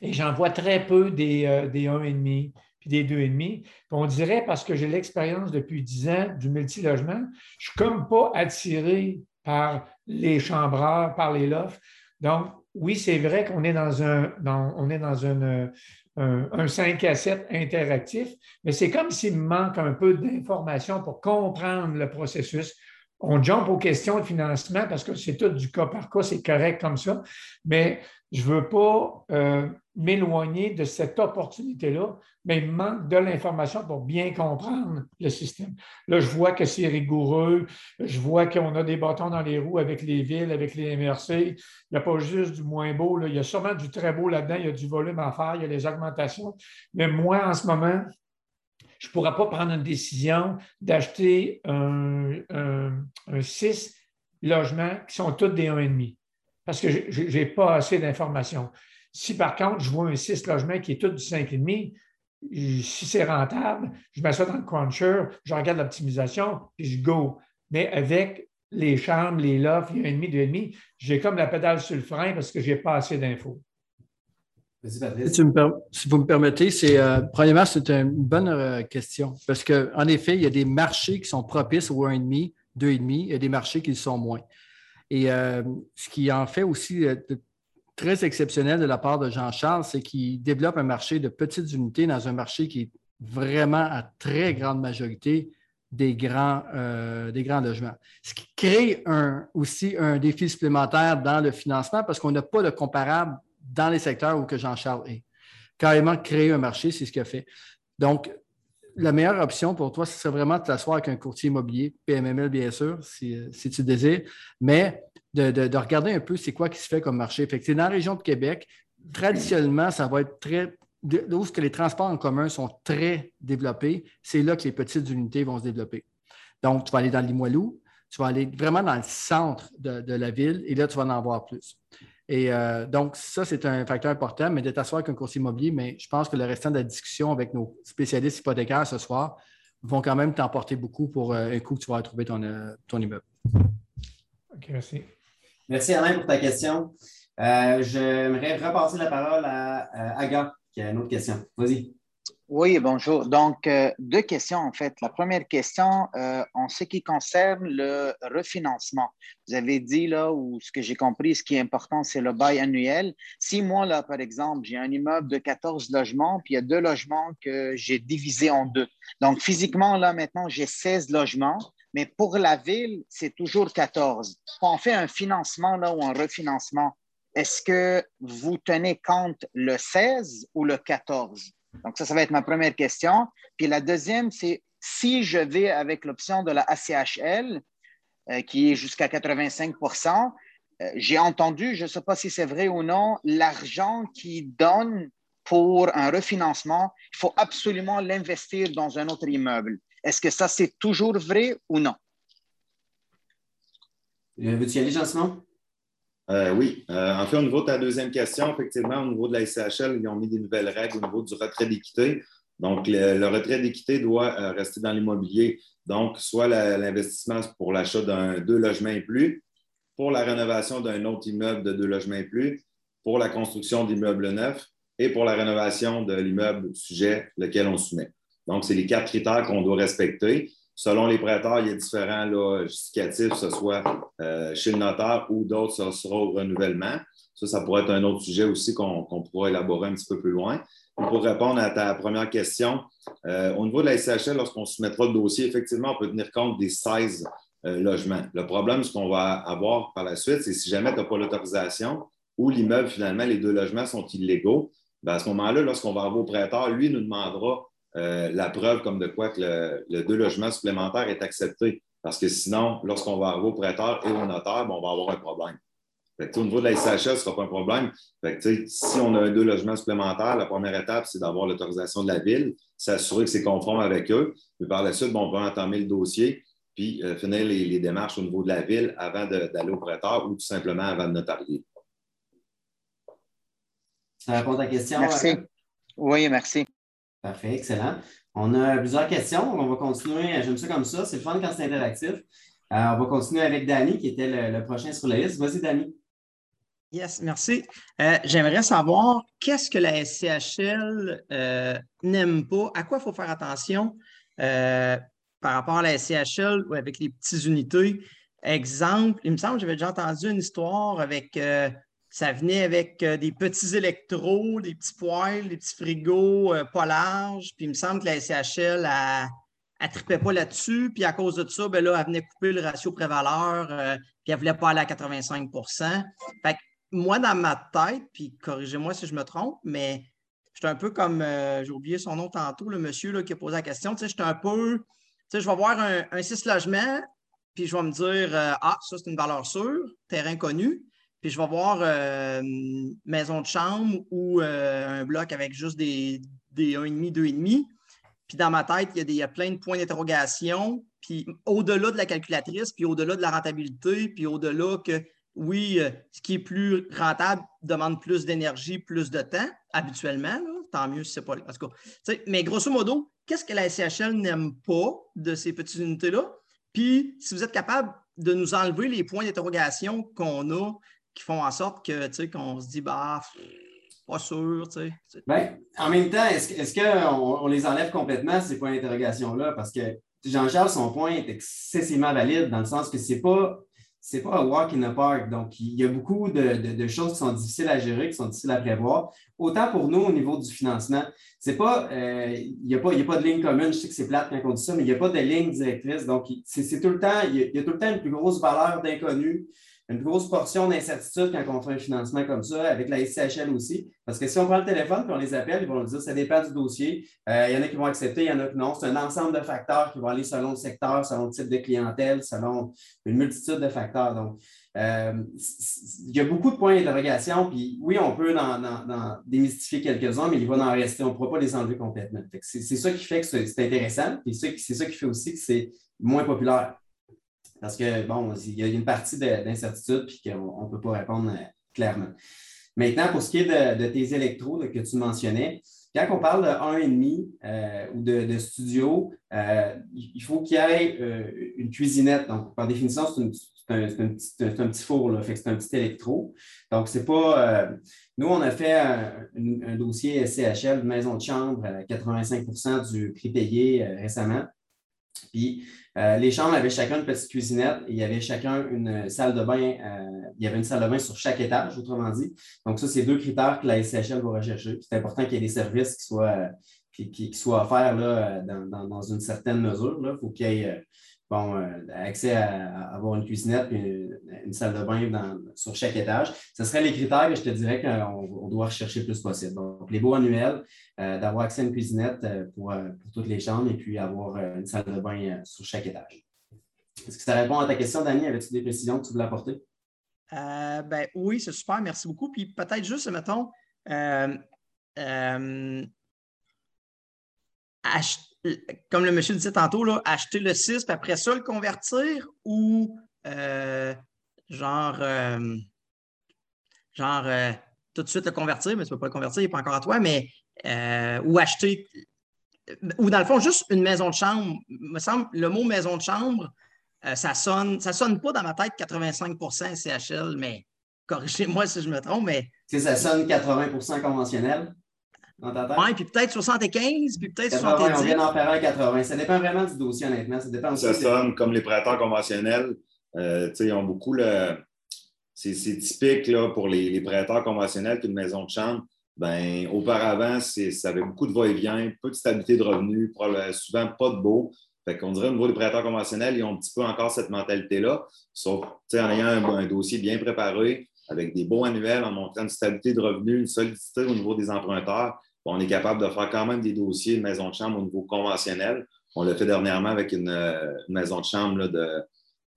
et j'en vois très peu des, euh, des 1,5 puis des 2,5. On dirait, parce que j'ai l'expérience depuis 10 ans du multilogement, je ne suis comme pas attiré par les chambreurs, par les lofts. Donc, oui, c'est vrai qu'on est dans un, on est dans un, un, 5 à 7 interactif, mais c'est comme s'il me manque un peu d'informations pour comprendre le processus. On jump aux questions de financement parce que c'est tout du cas par cas, c'est correct comme ça, mais je ne veux pas euh, m'éloigner de cette opportunité-là, mais il manque de l'information pour bien comprendre le système. Là, je vois que c'est rigoureux, je vois qu'on a des bâtons dans les roues avec les villes, avec les MRC. Il n'y a pas juste du moins beau, il y a sûrement du très beau là-dedans, il y a du volume à faire, il y a les augmentations. Mais moi, en ce moment, je ne pourrais pas prendre une décision d'acheter un, un, 6 logements qui sont tous des 1,5 parce que je n'ai pas assez d'informations. Si par contre, je vois un 6 logements qui est tout du 5,5, si c'est rentable, je m'assois dans le cruncher, je regarde l'optimisation, puis je go. Mais avec les chambres, les lofts, il y a un demi, deux demi, j'ai comme la pédale sur le frein parce que je n'ai pas assez d'infos. Si, vous me permettez, c'est euh, premièrement, c'est une bonne euh, question parce qu'en effet, il y a des marchés qui sont propices au 1,5, 2,5 et des marchés qui le sont moins. Et euh, ce qui en fait aussi très exceptionnel de la part de Jean-Charles, c'est qu'il développe un marché de petites unités dans un marché qui est vraiment à très grande majorité des grands, des grands logements. Ce qui crée aussi un défi supplémentaire dans le financement parce qu'on n'a pas de comparable dans les secteurs où que Jean-Charles est. Carrément créer un marché, c'est ce qu'il a fait. Donc, la meilleure option pour toi, ce serait vraiment de t'asseoir avec un courtier immobilier, PMML bien sûr, si, si tu désires, mais de, regarder un peu c'est quoi qui se fait comme marché. Fait que dans la région de Québec, traditionnellement, ça va être très. Où que les transports en commun sont très développés, c'est là que les petites unités vont se développer. Donc, tu vas aller dans Limoilou, tu vas aller vraiment dans le centre de, la ville et là, tu vas en avoir plus. Et euh, donc, ça, c'est un facteur important, mais de t'asseoir avec un courtier immobilier, mais je pense que le restant de la discussion avec nos spécialistes hypothécaires ce soir vont quand même t'emporter beaucoup pour euh, un coup que tu vas retrouver ton, euh, ton immeuble. OK, merci. Merci Alain pour ta question. Euh, j'aimerais repasser la parole à, Aga qui a une autre question. Vas-y. Oui, bonjour. Donc, euh, deux questions en fait. La première question, euh, en ce qui concerne le refinancement. Vous avez dit là, ou ce que j'ai compris, ce qui est important, c'est le bail annuel. Si moi, là, par exemple, j'ai un immeuble de 14 logements, puis il y a deux logements que j'ai divisés en deux. Donc, physiquement, là, maintenant, j'ai 16 logements mais pour la ville, c'est toujours 14. Quand on fait un financement là, ou un refinancement, est-ce que vous tenez compte le 16 ou le 14? Donc, ça, ça va être ma première question. Puis la deuxième, c'est si je vais avec l'option de la ACHL, euh, qui est jusqu'à 85% euh, j'ai entendu, je ne sais pas si c'est vrai ou non, l'argent qui donne pour un refinancement, il faut absolument l'investir dans un autre immeuble. Est-ce que ça, c'est toujours vrai ou non? Euh, veux-tu y aller, Jean-Simon? Euh, oui. Euh, en fait, au niveau de ta deuxième question, effectivement, au niveau de la SCHL, ils ont mis des nouvelles règles au niveau du retrait d'équité. Donc, le, retrait d'équité doit rester dans l'immobilier. Donc, soit l'investissement pour l'achat d'un deux logements et plus, pour la rénovation d'un autre immeuble de deux logements et plus, pour la construction d'immeubles neufs et pour la rénovation de l'immeuble sujet lequel on soumet. Donc, c'est les quatre critères qu'on doit respecter. Selon les prêteurs, il y a différents justificatifs, que ce soit euh, chez le notaire ou d'autres, ça sera au renouvellement. Ça, ça pourrait être un autre sujet aussi qu'on pourra élaborer un petit peu plus loin. pour répondre à ta première question, euh, au niveau de la SHL, lorsqu'on soumettra le dossier, effectivement, on peut tenir compte des 16 euh, logements. Le problème, ce qu'on va avoir par la suite, c'est si jamais tu n'as pas l'autorisation ou l'immeuble, finalement, les deux logements sont illégaux, ben, à ce moment-là, lorsqu'on va avoir au prêteur, lui nous demandera euh, la preuve comme de quoi que le, deux logements supplémentaires est accepté. Parce que sinon, lorsqu'on va arriver au prêteur et au notaire, ben, on va avoir un problème. au niveau de la SHL, ce ne sera pas un problème. si on a deux logements supplémentaires, la première étape, c'est d'avoir l'autorisation de la ville, s'assurer que c'est conforme avec eux. Puis par la suite, on peut entamer le dossier, puis euh, finir les, démarches au niveau de la ville avant d'aller au prêteur ou tout simplement avant de notarier. Ça répond à ta question? Merci. Oui, merci. Parfait, excellent. On a plusieurs questions. On va continuer. J'aime ça comme ça. C'est le fun quand c'est interactif. Euh, on va continuer avec Danny, qui était le, prochain sur la liste. Vas-y, Danny. Yes, merci. Euh, j'aimerais savoir qu'est-ce que la SCHL euh, n'aime pas, à quoi il faut faire attention par rapport à la SCHL avec les petites unités? Exemple, il me semble que j'avais déjà entendu une histoire avec ça venait avec euh, des petits électros, des petits poils, des petits frigos euh, pas larges. Puis il me semble que la SCHL, elle ne tripait pas là-dessus. Puis à cause de ça, ben là, elle venait couper le ratio prévaleur. Euh, puis elle ne voulait pas aller à 85% Fait que moi, dans ma tête, puis corrigez-moi si je me trompe, mais j'étais un peu comme, j'ai oublié son nom tantôt, le monsieur qui a posé la question. Tu sais, j'étais un peu, tu sais, je vais voir un, un six logements, puis je vais me dire, ah, ça, c'est une valeur sûre, terrain connu puis je vais voir euh, maison de chambre ou euh, un bloc avec juste des, des 1,5, 2,5. Puis dans ma tête, il y, a plein de points d'interrogation. Puis au-delà de la calculatrice, puis au-delà de la rentabilité, puis au-delà que, oui, euh, ce qui est plus rentable demande plus d'énergie, plus de temps, habituellement. tant mieux si ce n'est pas le cas. Mais grosso modo, qu'est-ce que la SCHL n'aime pas de ces petites unités-là? Puis si vous êtes capable de nous enlever les points d'interrogation qu'on a qui font en sorte que, tu sais, qu'on se dit, bah, pas sûr, tu sais. Ben, en même temps, est-ce, est qu'on on les enlève complètement, ces points d'interrogation-là? Parce que Jean-Charles, son point est excessivement valide dans le sens que c'est pas c'est pas un walk in the park. Donc, il y a beaucoup de, choses qui sont difficiles à gérer, qui sont difficiles à prévoir. Autant pour nous au niveau du financement, c'est pas, euh, il n'y a, pas, a pas de ligne commune. Je sais que c'est plate quand on dit ça, mais il n'y a pas de ligne directrice. Donc, c'est, tout le temps, il y, a, tout le temps une plus grosse valeur d'inconnu une grosse portion d'incertitude quand on fait un financement comme ça, avec la SCHL aussi. Parce que si on prend le téléphone et on les appelle, ils vont nous dire ça dépend du dossier. Euh, il y en a qui vont accepter, il y en a qui non. C'est un ensemble de facteurs qui vont aller selon le secteur, selon le type de clientèle, selon une multitude de facteurs. Donc, euh, il y a beaucoup de points d'interrogation. Puis oui, on peut en, démystifier quelques-uns, mais il va en rester. On ne pourra pas les enlever complètement. C'est ça qui fait que c'est intéressant. Puis c'est ça qui fait aussi que c'est moins populaire. Parce que, bon, il y a une partie d'incertitude puis qu'on ne peut pas répondre euh, clairement. Maintenant, pour ce qui est de, tes électros que tu mentionnais, quand on parle de 1,5 euh, ou de, studio, euh, il faut qu'il y ait une cuisinette. Donc, par définition, c'est un, petit, four, c'est un petit électro. Donc, c'est pas. nous, on a fait un, dossier CHL, maison de chambre, à 85% du prix payé récemment. Puis euh, les chambres avaient chacun une petite cuisinette et il y avait chacun une salle de bain. Euh, il y avait une salle de bain sur chaque étage, autrement dit. Donc, ça, c'est deux critères que la SCHL va rechercher. C'est important qu'il y ait des services qui soient, qui, soient offerts là, dans, une certaine mesure. Il faut qu'il y ait bon, euh, accès à, avoir une cuisinette et une, salle de bain sur chaque étage. Ce seraient les critères que je te dirais qu'on doit rechercher le plus possible. Donc, les beaux annuels, euh, d'avoir accès à une cuisinette euh, pour, toutes les chambres et puis avoir une salle de bain sur chaque étage. Est-ce que ça répond à ta question, Dani? Avais-tu des précisions que tu voulais apporter? ben, oui, c'est super, merci beaucoup. Puis peut-être juste, mettons, comme le monsieur disait tantôt, là, acheter le 6, puis après ça, le convertir ou euh, genre, euh, genre euh, tout de suite le convertir, mais tu ne peux pas le convertir, il n'est pas encore à toi, mais ou acheter, ou dans le fond, juste une maison de chambre. Me semble, le mot maison de chambre, ça sonne, ça sonne pas dans ma tête 85% CHL, mais corrigez-moi si je me trompe, mais. ça sonne 80% conventionnel? Oui, puis peut-être 75, puis peut-être 70. On vient d'en faire un 80. Ça dépend vraiment du dossier, honnêtement. Ça, dépend ça sonne comme les prêteurs conventionnels. Euh, ils ont beaucoup le. C'est typique là, pour les, les prêteurs conventionnels qu'une maison de chambre. Ben, auparavant, ça avait beaucoup de va-et-vient, peu de stabilité de revenus, souvent pas de beau. Fait qu'on dirait au niveau des prêteurs conventionnels, ils ont un petit peu encore cette mentalité-là, sauf en ayant un, dossier bien préparé, avec des bons annuels, en montrant une stabilité de revenus, une solidité au niveau des emprunteurs, on est capable de faire quand même des dossiers de maison de chambre au niveau conventionnel. On l'a fait dernièrement avec une, maison de chambre de.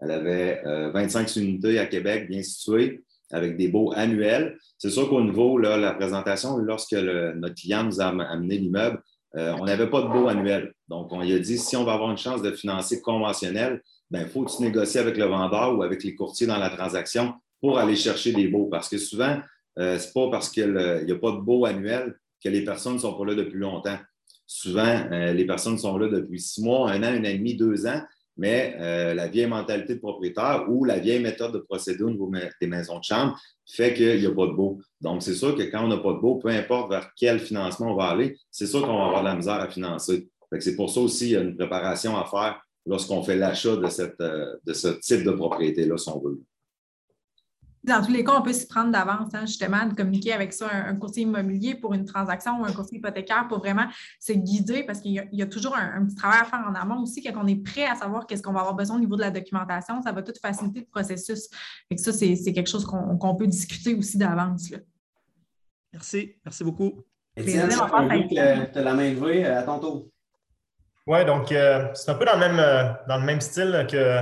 Elle avait 25 euh, unités à Québec, bien située. avec des baux annuels. C'est sûr qu'au niveau, là, la présentation, lorsque notre client nous a amené l'immeuble, euh, on n'avait pas de baux annuel. Donc, on lui a dit, si on va avoir une chance de financer conventionnel, il ben, faut que tu négocies avec le vendeur ou avec les courtiers dans la transaction pour aller chercher des baux. Parce que souvent, euh, ce n'est pas parce qu'il n'y a pas de baux annuel que les personnes ne sont pas là depuis longtemps. Souvent, euh, les personnes sont là depuis six mois, un an, un an et demi, deux ans, mais euh, la vieille mentalité de propriétaire ou la vieille méthode de procéder au niveau des maisons de chambre fait qu'il n'y a pas de beau. Donc, c'est sûr que quand on n'a pas de beau, peu importe vers quel financement on va aller, c'est sûr qu'on va avoir de la misère à financer. C'est pour ça aussi qu'il y a une préparation à faire lorsqu'on fait l'achat de, euh, de ce type de propriété-là, si on veut. Dans tous les cas, on peut s'y prendre d'avance, hein, justement, de communiquer avec ça, un, courtier immobilier pour une transaction ou un courtier hypothécaire pour vraiment se guider parce qu'il y, a toujours un, petit travail à faire en amont aussi. Quand on est prêt à savoir qu'est-ce qu'on va avoir besoin au niveau de la documentation, ça va tout faciliter le processus. Et ça, c'est quelque chose qu'on peut discuter aussi d'avance. Merci. Merci beaucoup. Étienne, tu as la main levée. À ton tour. Oui, donc euh, c'est un peu dans le, même, euh, dans le même style que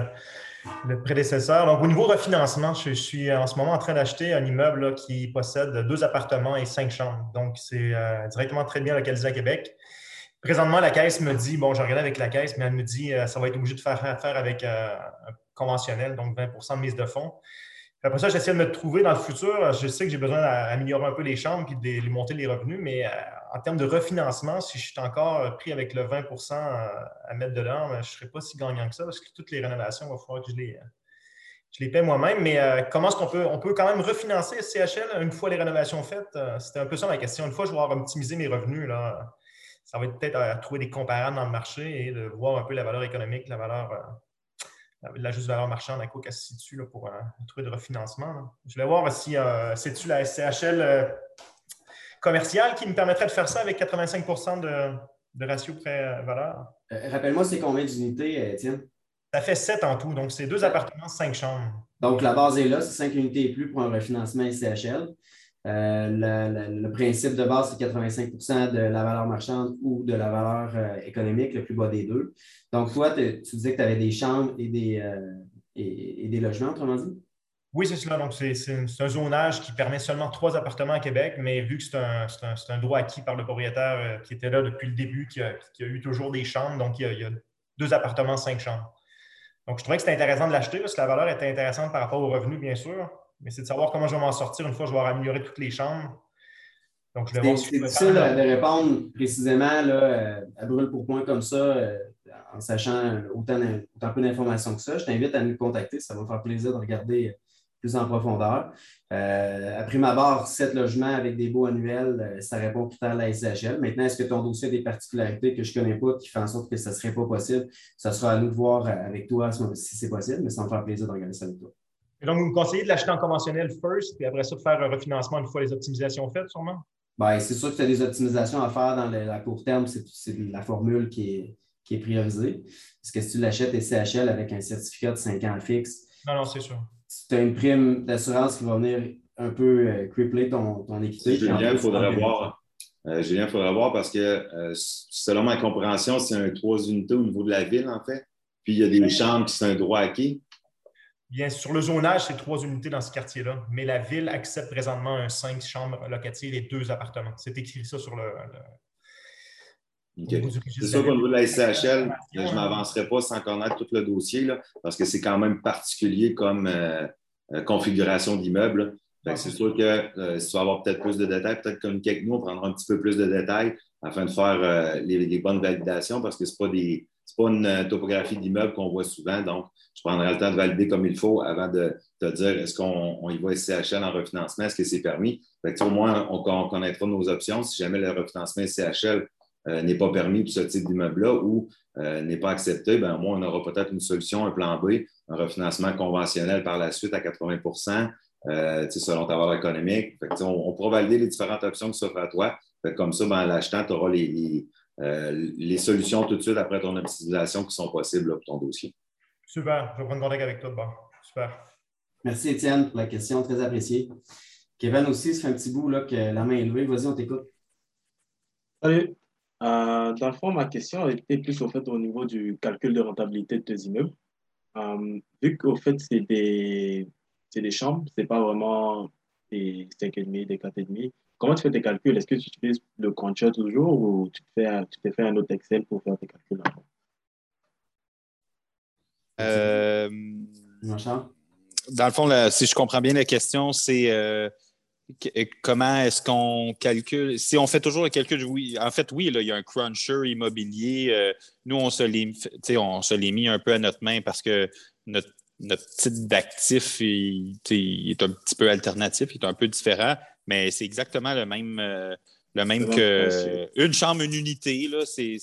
le prédécesseur. Donc, au niveau refinancement, je, suis en ce moment en train d'acheter un immeuble qui possède deux appartements et cinq chambres. Donc, c'est euh, directement très bien localisé à Québec. Présentement, la caisse me dit, bon, j'ai regardé avec la caisse, mais elle me dit, ça va être obligé de faire affaire avec un conventionnel, donc 20 de mise de fonds. Après ça, j'essaie de me trouver dans le futur. Je sais que j'ai besoin d'améliorer un peu les chambres et de monter les revenus, mais euh, en termes de refinancement, si je suis encore pris avec le 20% euh, à mettre dedans, ben, je ne serai pas si gagnant que ça parce que toutes les rénovations, il va falloir que je les, je les paie moi-même. Mais euh, comment est-ce qu'on peut, on peut quand même refinancer CHL une fois les rénovations faites? C'était un peu ça ma question. Une fois je vais avoir optimiser mes revenus, là, ça va être peut-être à trouver des comparables dans le marché et de voir un peu la valeur économique, la valeur la juste valeur marchande à quoi qu'elle se situe là, pour euh, trouver de refinancement. Je voulais voir si euh, c'est-tu la SCHL euh, commerciale qui me permettrait de faire ça avec 85% de, ratio prêt-valeur. Rappelle-moi, c'est combien d'unités, Étienne? Ça fait 7 en tout, donc c'est deux appartements, cinq chambres. Donc la base est là, c'est 5 unités et plus pour un refinancement SCHL. Euh, le, principe de base, c'est 85% de la valeur marchande ou de la valeur euh, économique, le plus bas des deux. Donc, toi, tu disais que tu avais des chambres et des, euh, et, des logements, autrement dit? Oui, c'est cela. Donc, c'est un zonage qui permet seulement trois appartements à Québec, mais vu que c'est un, droit acquis par le propriétaire qui était là depuis le début, qui a, eu toujours des chambres, donc il y, a, deux appartements, cinq chambres. Donc, je trouvais que c'était intéressant de l'acheter parce que la valeur était intéressante par rapport aux revenus, bien sûr mais c'est de savoir comment je vais m'en sortir une fois que je vais améliorer toutes les chambres. Donc, c'est difficile de répondre précisément là, euh, à brûle pour point comme ça, euh, en sachant autant, autant peu d'informations que ça. Je t'invite à nous contacter. Ça va me faire plaisir de regarder plus en profondeur. Euh, après ma barre, 7 logements avec des baux annuels, ça répond tout à la SHL. Maintenant, est-ce que ton dossier a des particularités que je ne connais pas qui font en sorte que ça ne serait pas possible? Ça sera à nous de voir avec toi si c'est possible, mais ça me faire plaisir de regarder ça avec toi. Et donc, vous me conseillez de l'acheter en conventionnel first, puis après ça, de faire un refinancement une fois les optimisations faites, sûrement? Bien, c'est sûr que tu as des optimisations à faire dans le, court terme. C'est la formule qui est, qui est priorisée. Parce que si tu l'achètes CHL avec un certificat de 5 ans fixe, non, non, c'est sûr. Tu as une prime d'assurance qui va venir un peu euh, crippler ton, ton équité. Julien, il faudrait voir. Euh, Julien, il faudrait voir parce que euh, selon ma compréhension, c'est un trois unités au niveau de la ville, en fait. Puis il y a des chambres qui sont un droit acquis. Bien, sur le zonage, c'est trois unités dans ce quartier-là, mais la ville accepte présentement un cinq chambres locatives et deux appartements. C'est écrit ça sur le. C'est sûr qu'au niveau de la SCHL, je ne m'avancerai pas sans connaître tout le dossier, là, parce que c'est quand même particulier comme euh, euh, configuration d'immeuble. C'est sûr que euh, si tu vas avoir peut-être plus de détails, peut-être comme avec nous, on prendra un petit peu plus de détails afin de faire les, les, bonnes validations parce que ce n'est pas des ce pas une euh, topographie d'immeuble qu'on voit souvent. Donc, je prendrai le temps de valider comme il faut avant de te dire est-ce qu'on y va SCHL en refinancement, est-ce que c'est permis? au moins, on, connaîtra nos options. Si jamais le refinancement SCHL euh, n'est pas permis pour ce type d'immeuble-là ou euh, n'est pas accepté, bien, au moins, on aura peut-être une solution, un plan B, un refinancement conventionnel par la suite à 80% selon ta valeur économique. on, pourra valider les différentes options qui s'offrent à toi. comme ça, ben, en l'achetant, tu auras les euh, les solutions tout de suite après ton optimisation qui sont possibles pour ton dossier. Super. Je vais prendre contact avec toi de Super. Merci, Étienne, pour la question. Très appréciée. Kevin aussi, ça fait un petit bout là, que la main est levée. Vas-y, on t'écoute. Salut. Euh, dans le fond, ma question était plus au fait au niveau du calcul de rentabilité de tes immeubles. Euh, vu qu'au fait, c'est des, des chambres, c'est pas vraiment des 5,5, des 4,5. Comment tu fais tes calculs? Est-ce que tu utilises le Concha toujours ou tu te fais, tu te fais un autre Excel pour faire tes calculs avant? Euh, dans le fond, si je comprends bien la question, c'est euh, euh, comment est-ce qu'on calcule? Si on fait toujours le calcul, oui, en fait, oui, là, il y a un cruncher immobilier. nous, on se l'est mis un peu à notre main parce que notre, type d'actif est un petit peu alternatif, il est un peu différent, mais c'est exactement le même, le même que une chambre, une unité. C'est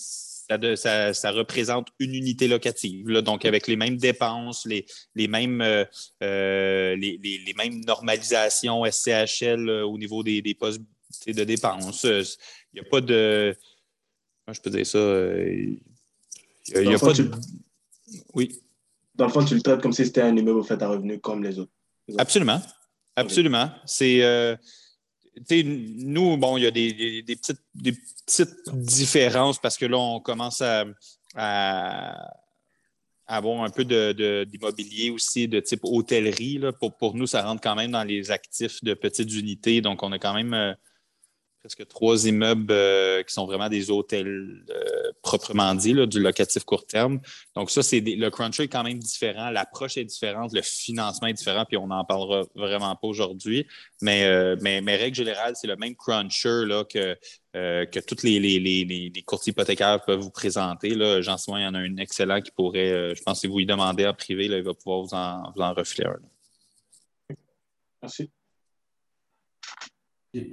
ça, représente une unité locative. donc, avec les mêmes dépenses, les, mêmes, euh, euh, les, mêmes normalisations SCHL euh, au niveau des, postes de dépenses. Il n'y a pas de. je peux dire ça. Il n'y a, pas de. Oui. Dans le fond, tu le traites comme si c'était un immeuble fait à revenu comme les autres. Absolument. Absolument. C'est nous, bon, il y a des, petites, des, petites, différences parce que là, on commence à, avoir un peu d'immobilier aussi de type hôtellerie. Pour, pour, nous, ça rentre quand même dans les actifs de petites unités. Donc, on a quand même euh, presque trois immeubles euh, qui sont vraiment des hôtels euh, proprement dit, du locatif court terme. Donc, ça, c'est le cruncher est quand même différent, l'approche est différente, le financement est différent, puis on n'en parlera vraiment pas aujourd'hui. Mais, euh, mais, mais, règle générale, c'est le même cruncher là, que, que tous les, les, les, courtiers hypothécaires peuvent vous présenter. Là. Jean il y en a un excellent qui pourrait, je pense, si vous lui demandez en privé, là, il va pouvoir vous en, vous en refiler Merci.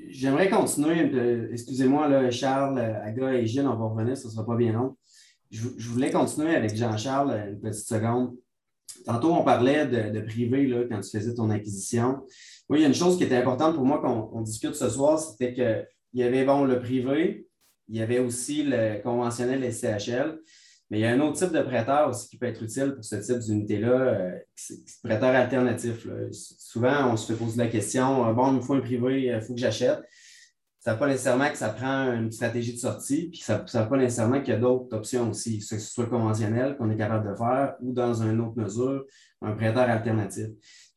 J'aimerais continuer. Excusez-moi, Charles, Aga et Gilles, on va revenir, ce ne sera pas bien long. Je, voulais continuer avec Jean-Charles une petite seconde. Tantôt, on parlait de, privé là, quand tu faisais ton acquisition. Oui, il y a une chose qui était importante pour moi qu'on discute ce soir, c'était qu'il y avait bon, le privé, il y avait aussi le conventionnel SCHL. Mais il y a un autre type de prêteur aussi qui peut être utile pour ce type d'unité-là, euh, prêteur alternatif. Souvent, on se fait poser la question euh, bon, il me faut un privé, il faut que j'achète. Ça ne pas nécessairement que ça prend une stratégie de sortie, puis ça ne pas nécessairement qu'il y a d'autres options aussi, que ce soit conventionnel qu'on est capable de faire ou dans une autre mesure, un prêteur alternatif.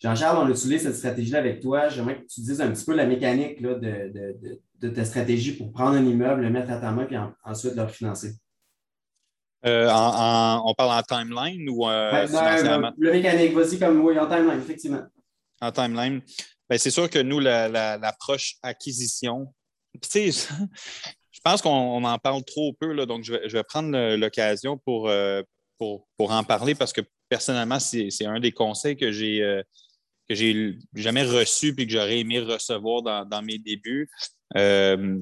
Jean-Charles, on utilise cette stratégie-là avec toi. J'aimerais que tu dises un petit peu la mécanique de, ta stratégie pour prendre un immeuble, le mettre à ta main, puis ensuite le refinancer. Euh, on parle en timeline ou euh, Le mécanique, vas-y comme oui, en timeline, effectivement. En timeline. Ben, c'est sûr que nous, l'approche acquisition, je pense qu'on en parle trop peu, là, donc je vais, prendre l'occasion euh, pour, pour, en parler parce que personnellement, c'est un des conseils que j'ai que j'ai jamais reçu et que j'aurais aimé recevoir dans, dans mes débuts. d'être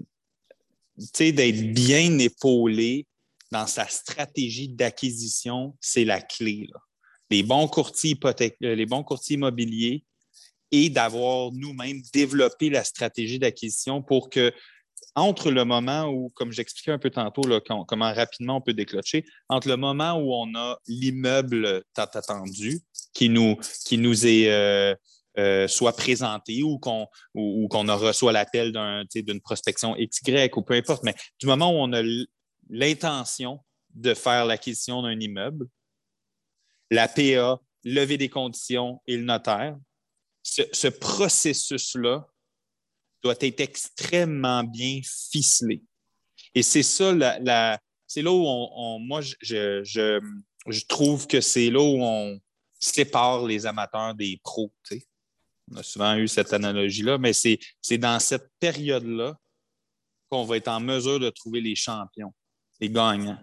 bien épaulé dans sa stratégie d'acquisition, c'est la clé. Les, bons courtiers euh, les bons courtiers immobiliers et d'avoir nous-mêmes développé la stratégie d'acquisition pour que, entre le moment où, comme j'expliquais un peu tantôt, comment rapidement on peut déclencher, entre le moment où on a l'immeuble tant attendu qui nous, qui nous est euh, euh, soit présenté ou qu'on ou, qu'on reçoit l'appel d'une prospection XY ou peu importe, mais du moment où on a l'intention de faire l'acquisition d'un immeuble, la PA, lever des conditions et le notaire, ce, processus-là doit être extrêmement bien ficelé. Et c'est ça, c'est là où moi, je, trouve que c'est là où on sépare les amateurs des pros. On a souvent eu cette analogie-là, mais c'est dans cette période-là qu'on va être en mesure de trouver les champions les gagnants.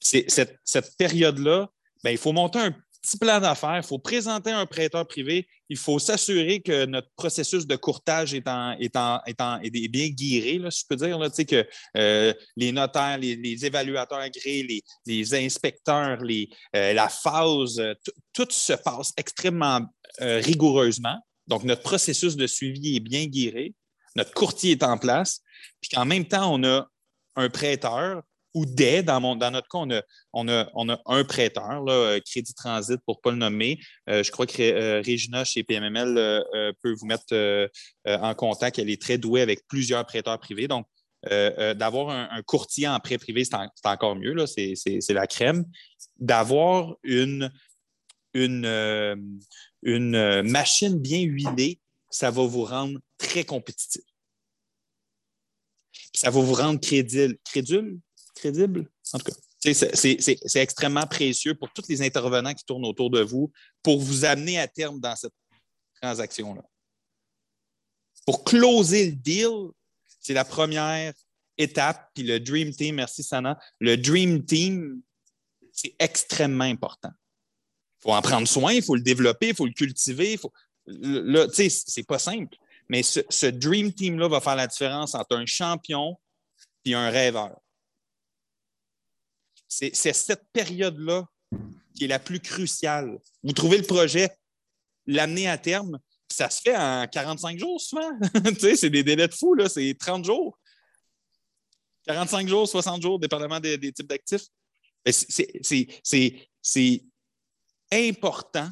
Cette, cette période-là, ben, il faut monter un petit plan d'affaires, il faut présenter un prêteur privé, il faut s'assurer que notre processus de courtage est, en, est, en, est, bien guiré, là, si je peux dire, que euh, les notaires, les, évaluateurs agréés, les, inspecteurs, les, euh, la phase, tout se passe extrêmement euh, rigoureusement. Donc, notre processus de suivi est bien guiré, notre courtier est en place, puis qu'en même temps, on a un prêteur ou des, dans, notre cas, on a, un prêteur, euh, Crédit Transit pour ne pas le nommer. Euh, je crois que euh, Régina chez PMML peut vous mettre en contact. Elle est très douée avec plusieurs prêteurs privés. Donc, d'avoir un, courtier en prêt privé, c'est encore mieux, c'est la crème. D'avoir une, euh, machine bien huilée, ça va vous rendre très compétitif. Ça va vous rendre crédible. Crédule? Crédible? En tout cas. C'est extrêmement précieux pour tous les intervenants qui tournent autour de vous pour vous amener à terme dans cette transaction-là. Pour closer le deal, c'est la première étape. Puis le Dream Team, merci Sana, le Dream Team, c'est extrêmement important. Il faut en prendre soin, il faut le développer, il faut le cultiver. Faut... Là, c'est pas simple. Mais ce Dream Team-là va faire la différence entre un champion et un rêveur. C'est cette période-là qui est la plus cruciale. Vous trouvez le projet, l'amener à terme, ça se fait en 45 jours souvent. c'est des délais de fou, c'est 30 jours. 45 jours, 60 jours, dépendamment des, types d'actifs. C'est important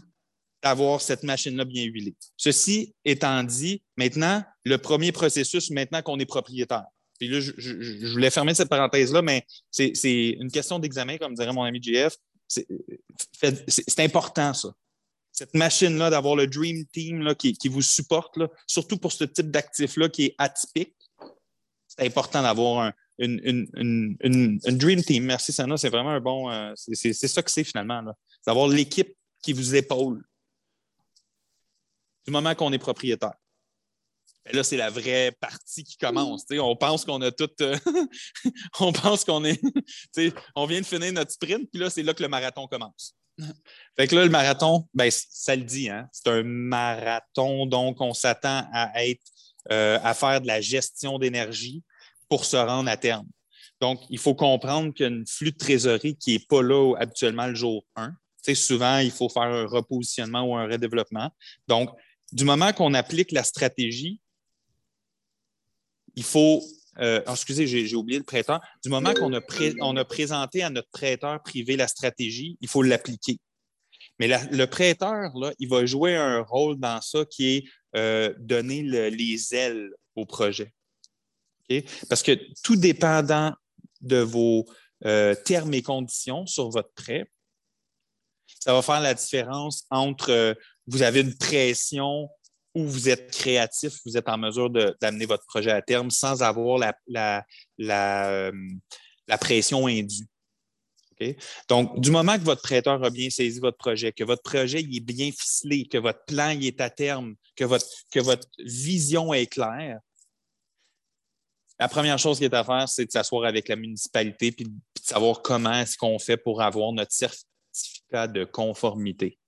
d'avoir cette machine-là bien huilée. Ceci étant dit, maintenant, le premier processus, maintenant qu'on est propriétaire. Puis là, je, voulais fermer cette parenthèse-là, mais c'est une question d'examen, comme dirait mon ami JF. C'est important, ça. Cette machine-là, d'avoir le Dream Team qui, vous supporte, surtout pour ce type d'actif-là qui est atypique, c'est important d'avoir une, Dream Team. Merci, Sana. C'est vraiment un bon. Euh, c'est ça que c'est finalement. D'avoir l'équipe qui vous épaule du moment qu'on est propriétaire. Là, c'est la vraie partie qui commence. On pense qu'on a tout. Euh, on pense qu'on est. on vient de finir notre sprint, puis là, c'est là que le marathon commence. Fait que là, le marathon, ben, ça le dit, hein? c'est un marathon, donc on s'attend à être euh, à faire de la gestion d'énergie pour se rendre à terme. Donc, il faut comprendre qu'il y a une flux de trésorerie qui n'est pas là habituellement le jour 1. souvent, il faut faire un repositionnement ou un redéveloppement. Donc, du moment qu'on applique la stratégie, il faut. Euh, oh, excusez, j'ai oublié le prêteur. Du moment qu'on a, on a présenté à notre prêteur privé la stratégie, il faut l'appliquer. Mais le prêteur, là, il va jouer un rôle dans ça qui est euh, donner les ailes au projet. Parce que tout dépendant de vos euh, termes et conditions sur votre prêt, ça va faire la différence entre vous avez une pression où vous êtes créatif, vous êtes en mesure d'amener votre projet à terme sans avoir la, euh, pression indue. Donc, du moment que votre prêteur a bien saisi votre projet, que votre projet est bien ficelé, que votre plan est à terme, que votre, que votre vision est claire, la première chose qui est à faire, c'est de s'asseoir avec la municipalité et de savoir comment est-ce qu'on fait pour avoir notre certificat de conformité.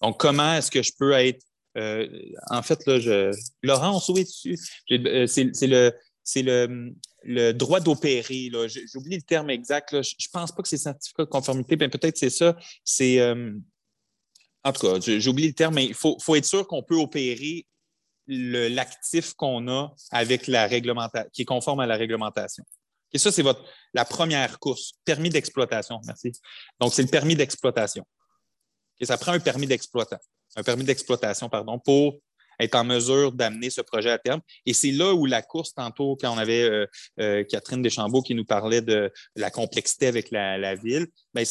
Donc, comment est-ce que je peux être euh, en fait, là, je... Laurent, on dessus. Euh, c'est le, droit d'opérer. J'ai oublié le terme exact. Je ne pense pas que c'est certificat de conformité. peut-être c'est ça. C'est. Euh, en tout cas, j'ai oublié le terme, mais il faut, faut être sûr qu'on peut opérer l'actif qu'on a avec la réglementation, qui est conforme à la réglementation. Et ça, c'est la première course, permis d'exploitation. Merci. Donc, c'est le permis d'exploitation. Et ça prend un permis d'exploitation un permis d'exploitation, pardon, pour être en mesure d'amener ce projet à terme. Et c'est là où la course, tantôt, quand on avait euh, euh, Catherine Deschambault qui nous parlait de la complexité avec la, ville, ben,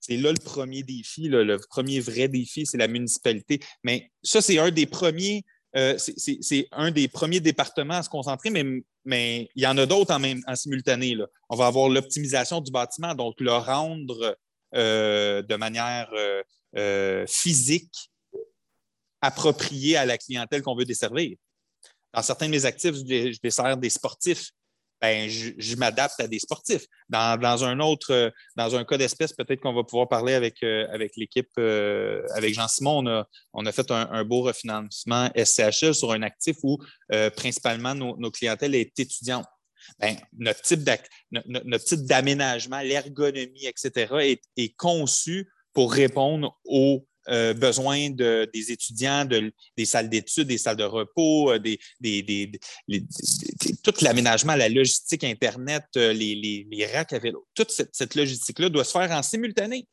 c'est là le premier défi, le premier vrai défi, c'est la municipalité. Mais ça, c'est un des premiers. Euh, c'est un des premiers départements à se concentrer, mais, il y en a d'autres en, simultané. On va avoir l'optimisation du bâtiment, donc le rendre de manière euh, physique approprié à la clientèle qu'on veut desservir. Dans certains de mes actifs, je, desserre des sportifs. Ben, je, m'adapte à des sportifs. Dans, un autre, dans un cas d'espèce, peut-être qu'on va pouvoir parler avec, euh, avec l'équipe, euh, avec Jean-Simon, on a, on a fait un, beau refinancement SCHL sur un actif où principalement nos, clientèles est étudiante. Ben, notre type d'aménagement, l'ergonomie, etc., est, conçu pour répondre aux euh, besoins de, des étudiants, de, des salles d'études, des salles de repos, euh, tout l'aménagement, la logistique Internet, euh, les racks à vélo. Toute cette, logistique-là doit se faire en simultané.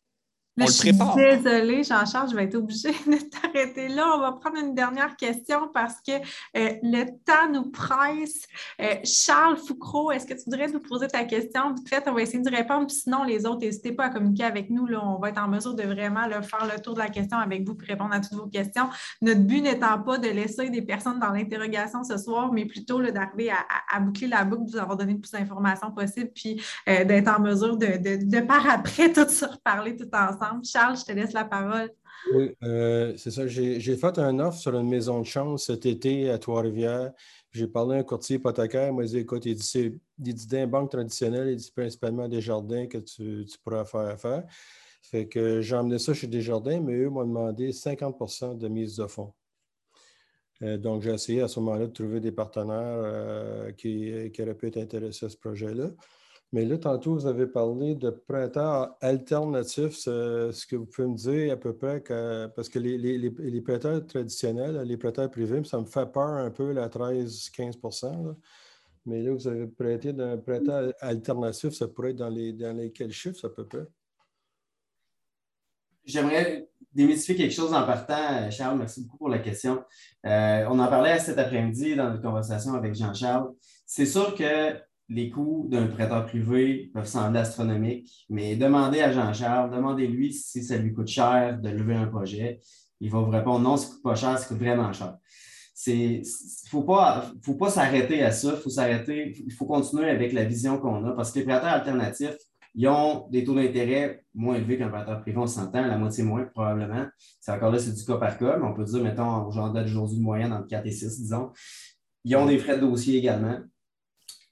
Je suis désolée, Jean-Charles, je vais être obligée de t'arrêter là. On va prendre une dernière question parce que euh, le temps nous presse. Euh, Charles Foucro, est-ce que tu voudrais nous poser ta question? Vite fait, on va essayer de répondre. sinon, les autres, n'hésitez pas à communiquer avec nous. Là. On va être en mesure de vraiment faire le tour de la question avec vous pour répondre à toutes vos questions. Notre but n'étant pas de laisser des personnes dans l'interrogation ce soir, mais plutôt d'arriver à, boucler la boucle, de vous avoir donné le plus d'informations possible, puis euh, d'être en mesure de, de, de par après tout se reparler tout ensemble. Charles, je te laisse la parole. Oui, euh, c'est ça. J'ai fait un offre sur une maison de chance cet été à Trois-Rivières. J'ai parlé à un courtier hypothécaire. Il m'a dit écoute, il dit, c'est des banques traditionnelles, il dit principalement des jardins que tu, pourras faire affaire. Fait que j'ai emmené ça chez Desjardins, mais eux m'ont demandé 50% de mise de fonds. Euh, donc, j'ai essayé à ce moment-là de trouver des partenaires euh, qui, auraient pu être intéressés à ce projet-là. Mais là, tantôt, vous avez parlé de prêteurs alternatifs. Ce que vous pouvez me dire à peu près, parce que les, prêteurs traditionnels, les prêteurs privés, ça me fait peur un peu, la 13-15% Mais là, vous avez prêté d'un prêteur alternatif, ça pourrait être dans les, dans les quels chiffres à peu près? J'aimerais démystifier quelque chose en partant. Charles, merci beaucoup pour la question. Euh, on en parlait cet après-midi dans notre conversation avec Jean-Charles. C'est sûr que les coûts d'un prêteur privé peuvent sembler astronomiques, mais demandez à Jean-Charles, demandez-lui si ça lui coûte cher de lever un projet. Il va vous répondre non, ça ne coûte pas cher, ça coûte vraiment cher. Il ne faut pas, faut pas s'arrêter à ça, il faut s'arrêter, il faut continuer avec la vision qu'on a parce que les prêteurs alternatifs, ils ont des taux d'intérêt moins élevés qu'un prêteur privé, on s'entend, la moitié moins probablement. C'est encore là, c'est du cas par cas, mais on peut dire, mettons, aujourd'hui de moyenne entre 4 et 6, disons. Ils ont des frais de dossier également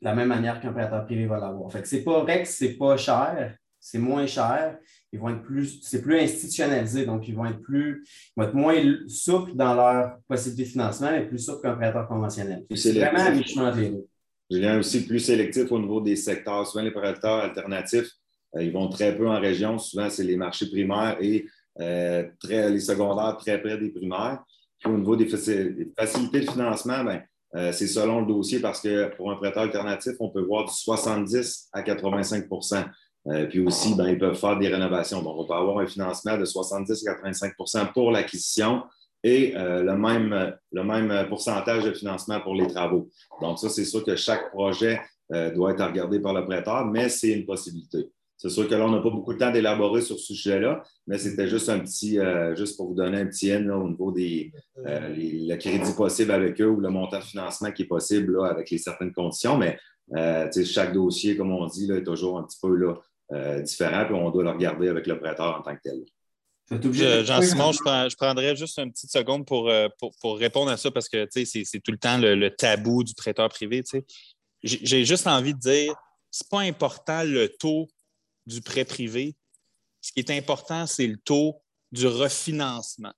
de la même manière qu'un prêteur privé va l'avoir. Fait que c'est pas vrai que c'est pas cher, c'est moins cher. Ils vont être plus, c'est plus institutionnalisé, donc ils vont être plus, vont être moins souples dans leur possibilité de financement, mais plus souples qu'un prêteur conventionnel. C'est vraiment à mi-chemin les deux. viens aussi plus sélectif au niveau des secteurs. Souvent, les prêteurs alternatifs, euh, ils vont très peu en région. Souvent, c'est les marchés primaires et euh, très, les secondaires très près des primaires. Puis au niveau des, facilités de financement, bien, euh, c'est selon le dossier parce que pour un prêteur alternatif, on peut voir du 70 à 85% euh, Puis aussi, ben, ils peuvent faire des rénovations. Donc, on peut avoir un financement de 70 à 85% pour l'acquisition et euh, le, même, le même pourcentage de financement pour les travaux. Donc, ça, c'est sûr que chaque projet doit être regardé par le prêteur, mais c'est une possibilité. C'est sûr que là, on n'a pas beaucoup de temps d'élaborer sur ce sujet-là, mais c'était juste un petit, euh, juste pour vous donner un petit N au niveau des euh, le crédit possible avec eux ou le montant de financement qui est possible avec les certaines conditions. Mais euh, chaque dossier, comme on dit, là, est toujours un petit peu là, différent, puis on doit le regarder avec le prêteur en tant que tel. Jean-Simon, je, prendrais juste une petite seconde pour, pour, répondre à ça parce que c'est tout le temps le, tabou du prêteur privé. J'ai juste envie de dire, c'est pas important le taux du prêt privé. Ce qui est important, c'est le taux du refinancement.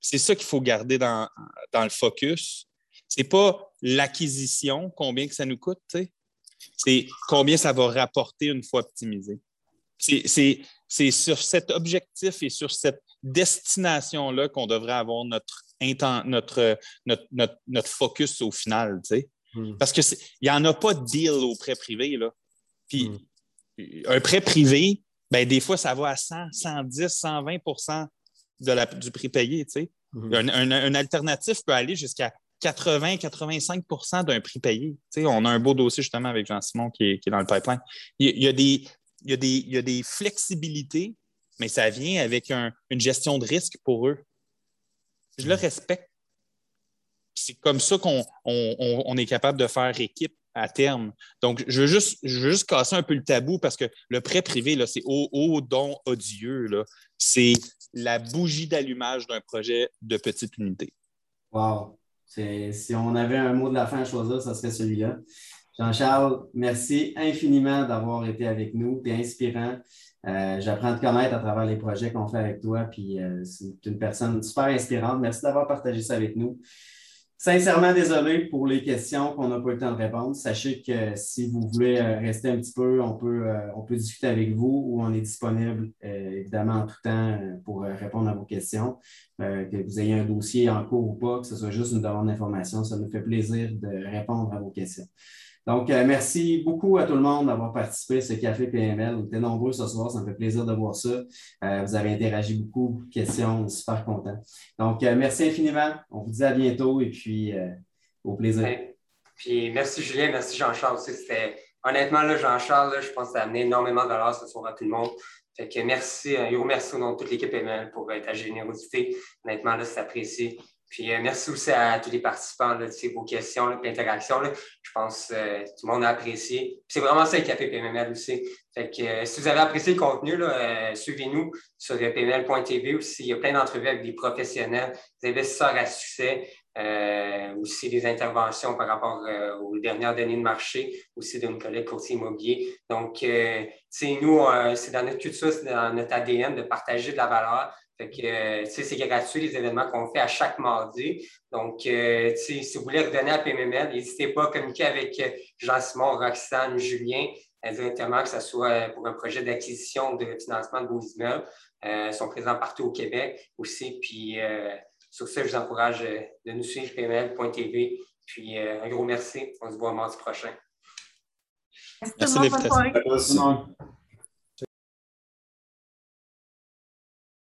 C'est ça qu'il faut garder dans, le focus. Ce n'est pas l'acquisition, combien que ça nous coûte, c'est combien ça va rapporter une fois optimisé. C'est sur cet objectif et sur cette destination-là qu'on devrait avoir notre, notre, notre, notre, focus au final. Hmm. Parce qu'il n'y en a pas de deal au prêt privé. Là. Puis hmm un prêt privé, ben, des fois, ça va à 100, 110, 120 de la, du prix payé. Mhm. un, alternatif peut aller jusqu'à 80-85% d'un prix payé. on a un beau dossier justement avec Jean-Simon qui est, dans le pipeline. Il, y a des, il, des, flexibilités, mais ça vient avec une gestion de risque pour eux. Je le mhm. respecte. C'est comme ça qu'on on est capable de faire équipe à terme. Donc, je veux, juste, juste casser un peu le tabou parce que le prêt privé, c'est au, au, don odieux. C'est la bougie d'allumage d'un projet de petite unité. Wow! Si on avait un mot de la fin à choisir, ce serait celui-là. Jean-Charles, merci infiniment d'avoir été avec nous. Tu inspirant. Euh, j'apprends à te connaître à travers les projets qu'on fait avec toi. Puis euh, c'est une personne super inspirante. Merci d'avoir partagé ça avec nous. Sincèrement désolé pour les questions qu'on n'a pas eu le temps de répondre. Sachez que si vous voulez euh, rester un petit peu, on peut, euh, on peut discuter avec vous ou on est disponible euh, évidemment en tout temps pour répondre à vos questions. que vous ayez un dossier en cours ou pas, que ce soit juste une demande d'information, ça nous fait plaisir de répondre à vos questions. Donc, merci beaucoup à tout le monde d'avoir participé à ce Café PML. Vous êtes nombreux ce soir, ça me fait plaisir de voir ça. vous avez interagi beaucoup, questions, super content. Donc, merci infiniment. On vous dit à bientôt et puis au plaisir. Puis merci Julien, merci Jean-Charles aussi. C'était honnêtement, Jean-Charles, je pense que ça a amené énormément de valeur ce soir à tout le monde. Fait que merci, un gros merci au nom de toute l'équipe ML pour ta générosité. Honnêtement, c'est apprécié. Puis euh, merci aussi à tous les participants, là, vos questions, l'interaction. Je pense que euh, tout le monde a apprécié. C'est vraiment ça le Café PML aussi. Fait que, euh, si vous avez apprécié le contenu, suivez-nous sur pml.tv aussi. Il y a plein d'entrevues avec des professionnels, des investisseurs à succès, aussi des interventions par rapport aux dernières données de marché, aussi d'une collègue courtier immobilier. Donc, nous, c'est dans notre culture, c'est dans notre ADN de partager de la valeur. Fait que, euh, c'est gratuit les événements qu'on fait à chaque mardi. Donc, euh, si vous voulez redonner à PMML, n'hésitez pas à communiquer avec euh, Jean-Simon, Roxane, Julien, directement, que ce soit pour un projet d'acquisition de financement de vos immeubles. ils sont présents partout au Québec aussi. Puis, sur ce, je vous encourage de nous suivre pml.tv. Puis, un gros merci. On se voit mardi prochain. Merci, merci